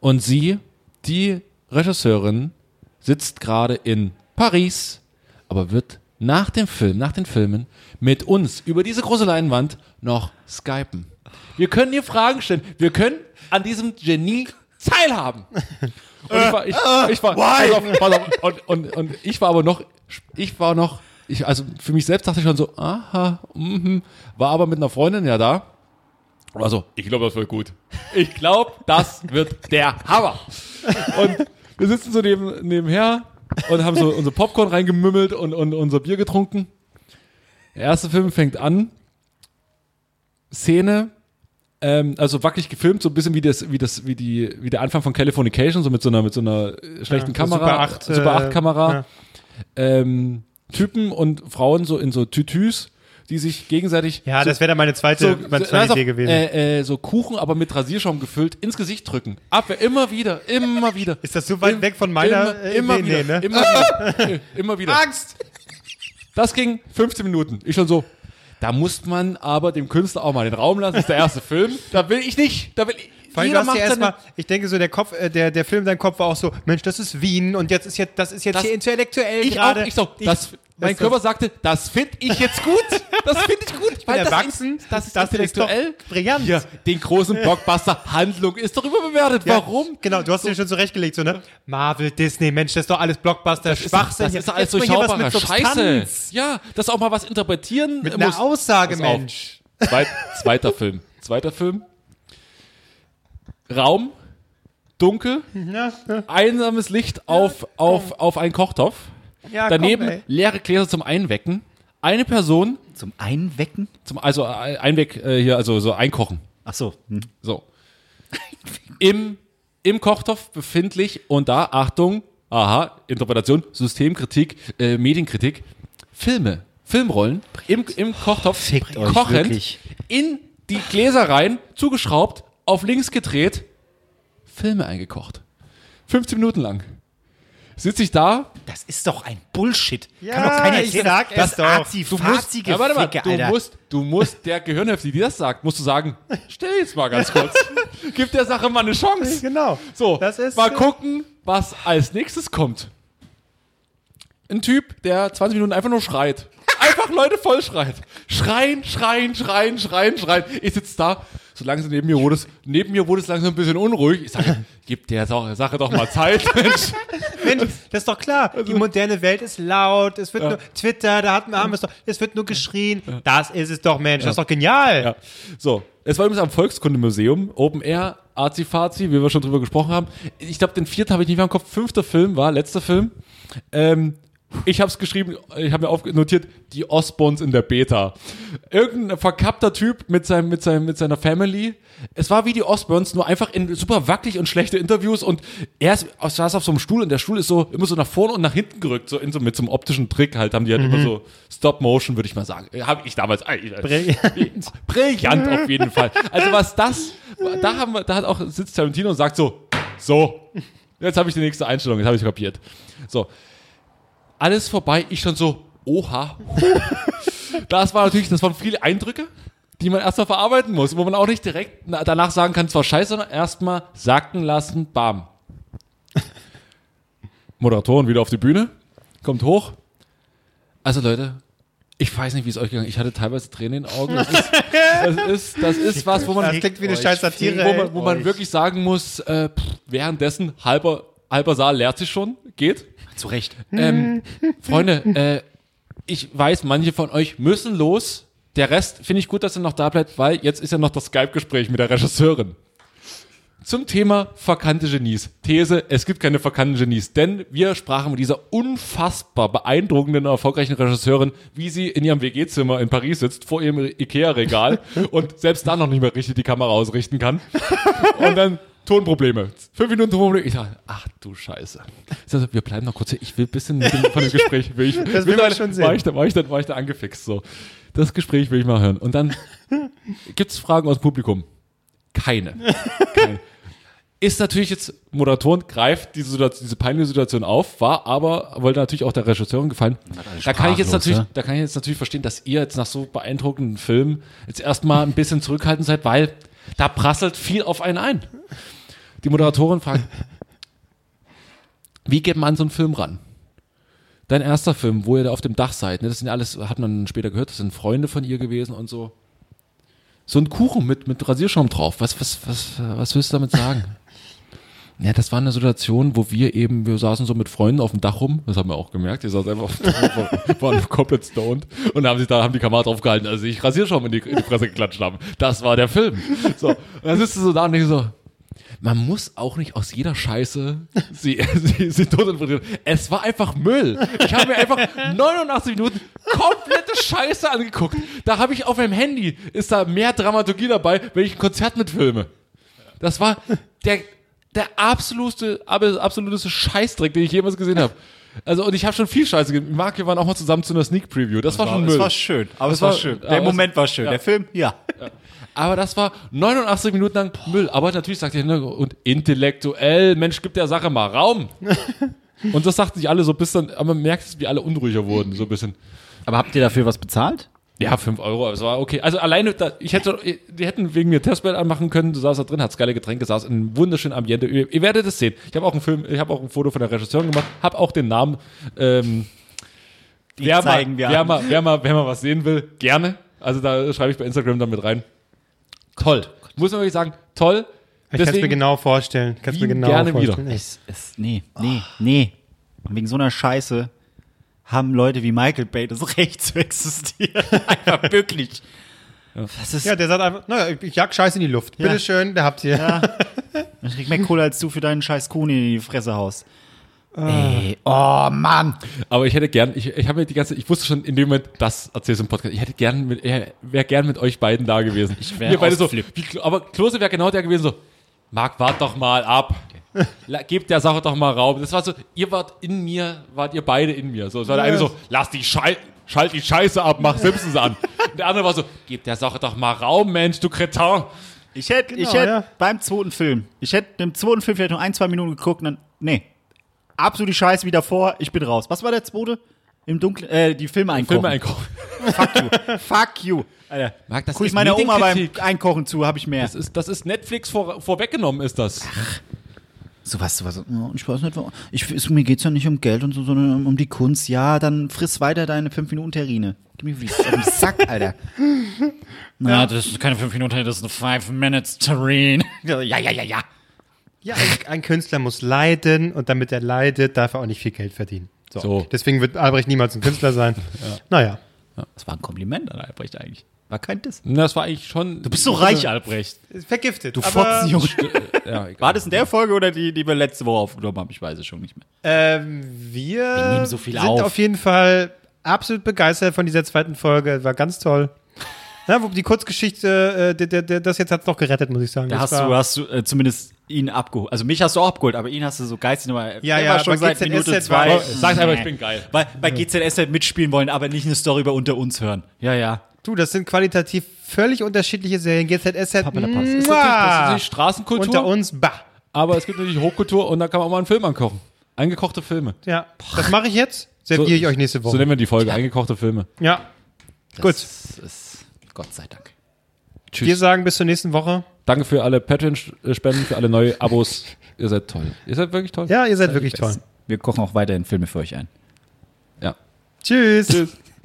und sie, die Regisseurin, sitzt gerade in Paris, aber wird nach dem Film, nach den Filmen mit uns über diese große Leinwand noch skypen. Wir können ihr Fragen stellen. Wir können an diesem Genie teilhaben. Und ich war, ich, ich war, pass auf, pass auf, und, und, und ich war aber noch, ich war noch, ich, also für mich selbst dachte ich schon so, aha, mhm, war aber mit einer Freundin ja da. Also, ich glaube, das wird gut. Ich glaube, das wird der Hammer. Und wir sitzen so neben, nebenher und haben so unser Popcorn reingemümmelt und, und unser Bier getrunken. Der erste Film fängt an. Szene, ähm, also wackelig gefilmt, so ein bisschen wie das, wie das, wie die, wie der Anfang von Californication, so mit so einer, mit so einer äh, schlechten Ja, so Kamera, Super 8, Super 8 äh, Kamera, ja. ähm, Typen und Frauen so in so Tütüs, die sich gegenseitig Ja, so, das wäre dann meine zweite, meine so, zweite also, Idee gewesen. Äh, äh, so Kuchen, aber mit Rasierschaum gefüllt, ins Gesicht drücken. Abwehr, immer wieder, immer wieder. ist das so weit weg von meiner immer, äh, immer Idee? wieder, Nee, ne? immer wieder, immer wieder. Angst! Das ging 15 Minuten. Ich schon so, da muss man aber dem Künstler auch mal den Raum lassen. Das ist der erste Film. Da will ich nicht, da will ich, Vor allem, du hast ja erstmal, ich denke so, der Kopf, äh, der, der Film, dein Kopf war auch so, Mensch, das ist Wien und jetzt ist jetzt, das ist jetzt Das- hier intellektuell Ich gerade. auch, ich so, das, mein das- Körper sagte, das finde ich jetzt gut. Das finde ich gut. Ich bin erwachsen, Das, das ist das ist intellektuell. doch brillant. Hier, den großen Blockbuster Handlung ist doch überbewertet. Ja, Warum? Genau, du hast dir schon zurechtgelegt, so, ne? Marvel, Disney, Mensch, das ist doch alles Blockbuster, Das ist Schwachsinn. Das ist doch alles durchschaubarer mit Scheiße. Ja, dass auch mal was interpretieren Mit einer muss. Aussage, Pass auf. Mensch. Zweit, zweiter Film. Zweiter Film. Raum, dunkel, Ja, ja. einsames Licht auf, auf, auf einen Kochtopf. Ja, Daneben komm, leere Gläser zum Einwecken. Eine Person, Zum Einwecken? zum, also äh, Einweck äh, hier, also so einkochen. Ach so. Hm. So. Im, Im Kochtopf befindlich und da, Achtung, aha, Interpretation, Systemkritik, äh, Medienkritik, Filme, Filmrollen im, im Kochtopf Fickt euch kochend in die Gläser rein, zugeschraubt, auf links gedreht, Filme eingekocht. 15 Minuten lang. Sitze ich da, Das ist doch ein Bullshit. Ja, Kann doch keiner ich erzählen, sag das es doch. Azi, du musst, ja, warte mal, Geficke, du Alter. musst, du musst der Gehirnhälfte, die das sagt, musst du sagen, stell jetzt mal ganz kurz. Gib der Sache mal eine Chance. Genau. So, Das ist, mal gucken, was als nächstes kommt. Ein Typ, der 20 Minuten einfach nur schreit. Einfach Leute voll schreit. Schreien, schreien, schreien, schreien, schreien. Ich sitze da, so langsam neben mir wurde es, neben mir wurde es langsam ein bisschen unruhig. Ich sage, gib der Sache doch mal Zeit, Mensch. Mensch, das ist doch klar. Also Die moderne Welt ist laut. Es wird nur Twitter, da hatten wir haben wir es doch. Es wird nur geschrien. Das ist es doch, Mensch. Das ist doch genial. Ja. So, es war übrigens am Volkskundemuseum, Open Air, Azi-Fazi, wie wir schon drüber gesprochen haben. Ich glaube, den vierten habe ich nicht mehr im Kopf. Fünfter Film war, letzter Film. Ähm, ich habe es geschrieben, ich habe mir aufnotiert, die Osborns in der Beta. Irgendein verkappter Typ mit, seinem, mit, seinem, mit seiner Family. Es war wie die Osborns, nur einfach in super wackelig und schlechte Interviews und er ist, saß auf so einem Stuhl und der Stuhl ist so immer so nach vorne und nach hinten gerückt, so, in so mit so einem optischen Trick halt, haben die halt immer so Stop Motion, würde ich mal sagen. Habe ich damals. äh, Brillant. Brillant auf jeden Fall. Also was das, da haben wir, da hat auch sitzt Tarantino und sagt so, so, jetzt habe ich die nächste Einstellung, jetzt habe ich kapiert. So, alles vorbei, ich schon so, oha. Das war natürlich, das waren viele Eindrücke, die man erstmal verarbeiten muss, wo man auch nicht direkt na- danach sagen kann, es war scheiße, sondern erstmal sacken lassen, bam. Moderatoren wieder auf die Bühne, kommt hoch. Also Leute, ich weiß nicht, wie es euch gegangen ist. Ich hatte teilweise Tränen in den Augen. Das ist, das ist, das ist was, wo man, Das klingt wie eine scheiß Satire. wo man, wo man wirklich sagen muss, äh, pff, währenddessen halber, halber Saal leert sich schon, geht. Zu Recht. Ähm, Freunde, äh, ich weiß, manche von euch müssen los. Der Rest finde ich gut, dass er noch da bleibt, weil jetzt ist ja noch das Skype-Gespräch mit der Regisseurin. Zum Thema verkannte Genies. These, es gibt keine verkannten Genies, denn wir sprachen mit dieser unfassbar beeindruckenden, erfolgreichen Regisseurin, wie sie in ihrem WG-Zimmer in Paris sitzt, vor ihrem Ikea-Regal und selbst da noch nicht mehr richtig die Kamera ausrichten kann. Und dann Tonprobleme. Fünf Minuten Tonprobleme. Ich sage, ach du Scheiße. Ich sag so, wir bleiben noch kurz hier. Ich will ein bisschen mit dem, von dem Gespräch. Will ich, Das will man schon sehen. War ich, da, war, ich da, war ich da angefixt. So. Das Gespräch will ich mal hören. Und dann gibt es Fragen aus dem Publikum. Keine. Keine. Ist natürlich jetzt, Moderatoren greift diese, Situation, diese peinliche Situation auf, war aber, wollte natürlich auch der Regisseurin gefallen. Da kann ich jetzt natürlich, ne? da kann ich jetzt natürlich verstehen, dass ihr jetzt nach so beeindruckenden Filmen jetzt erstmal ein bisschen zurückhaltend seid, weil da prasselt viel auf einen ein. Die Moderatorin fragt, wie geht man an so einen Film ran? Dein erster Film, wo ihr da auf dem Dach seid, ne, das sind ja alles, hat man später gehört, das sind Freunde von ihr gewesen und so. So ein Kuchen mit, mit Rasierschaum drauf. Was, was, was, was willst du damit sagen? Ja, das war eine Situation, wo wir eben, wir saßen so mit Freunden auf dem Dach rum, das haben wir auch gemerkt, ihr saß einfach auf dem Dach, waren komplett stoned und haben sich da, haben die Kamera drauf gehalten, also ich Rasierschaum in die, in die Fresse geklatscht haben. Das war der Film. So, und dann sitzt du so da und denkst so, man muss auch nicht aus jeder Scheiße sie, sie, sie tot interpretieren. Es war einfach Müll. Ich habe mir einfach 89 Minuten komplette Scheiße angeguckt. Da habe ich auf meinem Handy, ist da mehr Dramaturgie dabei, wenn ich ein Konzert mitfilme. Das war der, der absolute, absoluteste Scheißdreck, den ich jemals gesehen habe. Also, und ich habe schon viel Scheiße gesehen. Marc, wir waren auch mal zusammen zu einer Sneak Preview. Das, war schon Es Müll. war schön. Aber Das es war war- schön. ja, Der es- Moment war schön. ja. Der Film, ja. Aber das war 89 Minuten lang Müll. Aber natürlich sagt der Hintergrund, und intellektuell, Mensch, gibt der Sache mal Raum. und das sagten sich alle so bis dann, aber man merkt, wie alle unruhiger wurden, so ein bisschen. Aber habt ihr dafür was bezahlt? Ja, 5 Euro, es war okay. Also alleine, da, ich hätte, die hätten wegen mir Testbild anmachen können, du saß da drin, hat's geile Getränke, saß in einem wunderschönen Ambiente. Ihr, ihr werdet es sehen. Ich habe auch einen Film, ich habe auch ein Foto von der Regisseurin gemacht, habe auch den Namen. Ähm, Die wer, mal, zeigen wir wer, an. mal, wer, mal, wer mal was sehen will, gerne. Also da schreibe ich bei Instagram dann mit rein. Toll. Muss man wirklich sagen, toll. Ich kann es mir genau vorstellen. Kann's mir genau gerne wieder. vorstellen. Es, es, nee, nee, nee. Und wegen so einer Scheiße haben Leute wie Michael Bay das Recht zu existieren. Einfach wirklich. Das ist, Ja, der sagt einfach, naja, ich jag Scheiß in die Luft. Ja. Bitteschön, da habt ihr. ich krieg mehr Kohle als du für deinen scheiß Kuhn in die Fresse haust. Ey, oh Mann. Aber ich hätte gern, ich, ich habe mir die ganze, ich wusste schon in dem Moment, das erzählst du im Podcast. Ich hätte gern mit, wäre gern mit euch beiden da gewesen. Ich wär beide so, wie, aber Klose wäre genau der gewesen so, Marc, wart doch mal ab. La, gebt der Sache doch mal Raum. Das war so, ihr wart in mir, wart ihr beide in mir. So, es war der eine so, lass die Schei schalt die Scheiße ab, mach Simpsons an. Und der andere war so, gebt der Sache doch mal Raum, Mensch, du Kretin. Ich hätte ich Genau, hätte ja. beim zweiten Film, ich hätte im zweiten Film vielleicht noch ein, zwei Minuten geguckt und dann, nee. Absolut die Scheiße wie davor, ich bin raus. Was war der zweite? Im Dunkeln, äh, die Filme einkochen. Filme einkaufen. Fuck you. Fuck you. Alter. Marc, das Guck ich meiner Oma beim. Einkochen zu, habe ich mehr. Das ist, das ist Netflix vor, vorweggenommen, ist das. Sowas, sowas. Ja, ich weiß nicht, ich, es, mir geht's ja nicht um Geld und so, sondern um, um die Kunst. Ja, dann friss weiter deine 5 Minuten Terrine. Gib mir wie auf den Sack, Alter. Na, das ist keine 5 Minuten, das ist eine 5 Minutes Terrine. Ja, ja, ja, ja. Ja, ein, ein Künstler muss leiden und damit er leidet, darf er auch nicht viel Geld verdienen. So. So. Deswegen wird Albrecht niemals ein Künstler sein. Naja. Das war ein Kompliment an Albrecht eigentlich. War kein Diss. Das war eigentlich schon. Du bist so reich, Albrecht. Vergiftet. Du Fotzenjunge. Ja. War das in der Folge oder die, die wir letzte Woche aufgenommen haben? Ich weiß es schon nicht mehr. Ähm, wir, Wir nehmen so viel sind auf. auf jeden Fall absolut begeistert von dieser zweiten Folge. War ganz toll. Ja, wo die Kurzgeschichte, äh, der, der, das jetzt hat's noch gerettet, muss ich sagen. Da Das hast du, hast du äh, zumindest ihn abgeholt. Also mich hast du auch abgeholt, aber ihn hast du so geistig nochmal. Ja, ja, schon bei seit GZSZ Minute zwei. Sag's einfach, ich bin geil. Weil bei GZS halt mitspielen wollen, aber nicht eine Story über unter uns hören. Ja, ja. Du, das sind qualitativ völlig unterschiedliche Serien. GZS hat Papa, der Pass. Das ist natürlich, das ist natürlich Straßenkultur, unter uns, bah. aber es gibt natürlich Hochkultur und da kann man auch mal einen Film ankochen. Eingekochte Filme. Ja, das mache ich jetzt. Serviere ich euch nächste Woche. So nennen wir die Folge, eingekochte Filme. ja, gut. Das ist, Gott sei Dank. Tschüss. Wir sagen bis zur nächsten Woche. Danke für alle Patreon-Spenden, für alle neue Abos. Ihr seid toll. Ihr seid wirklich toll. Ja, ihr seid wirklich toll. Wir kochen auch weiterhin Filme für euch ein. ja. Tschüss. Tschüss.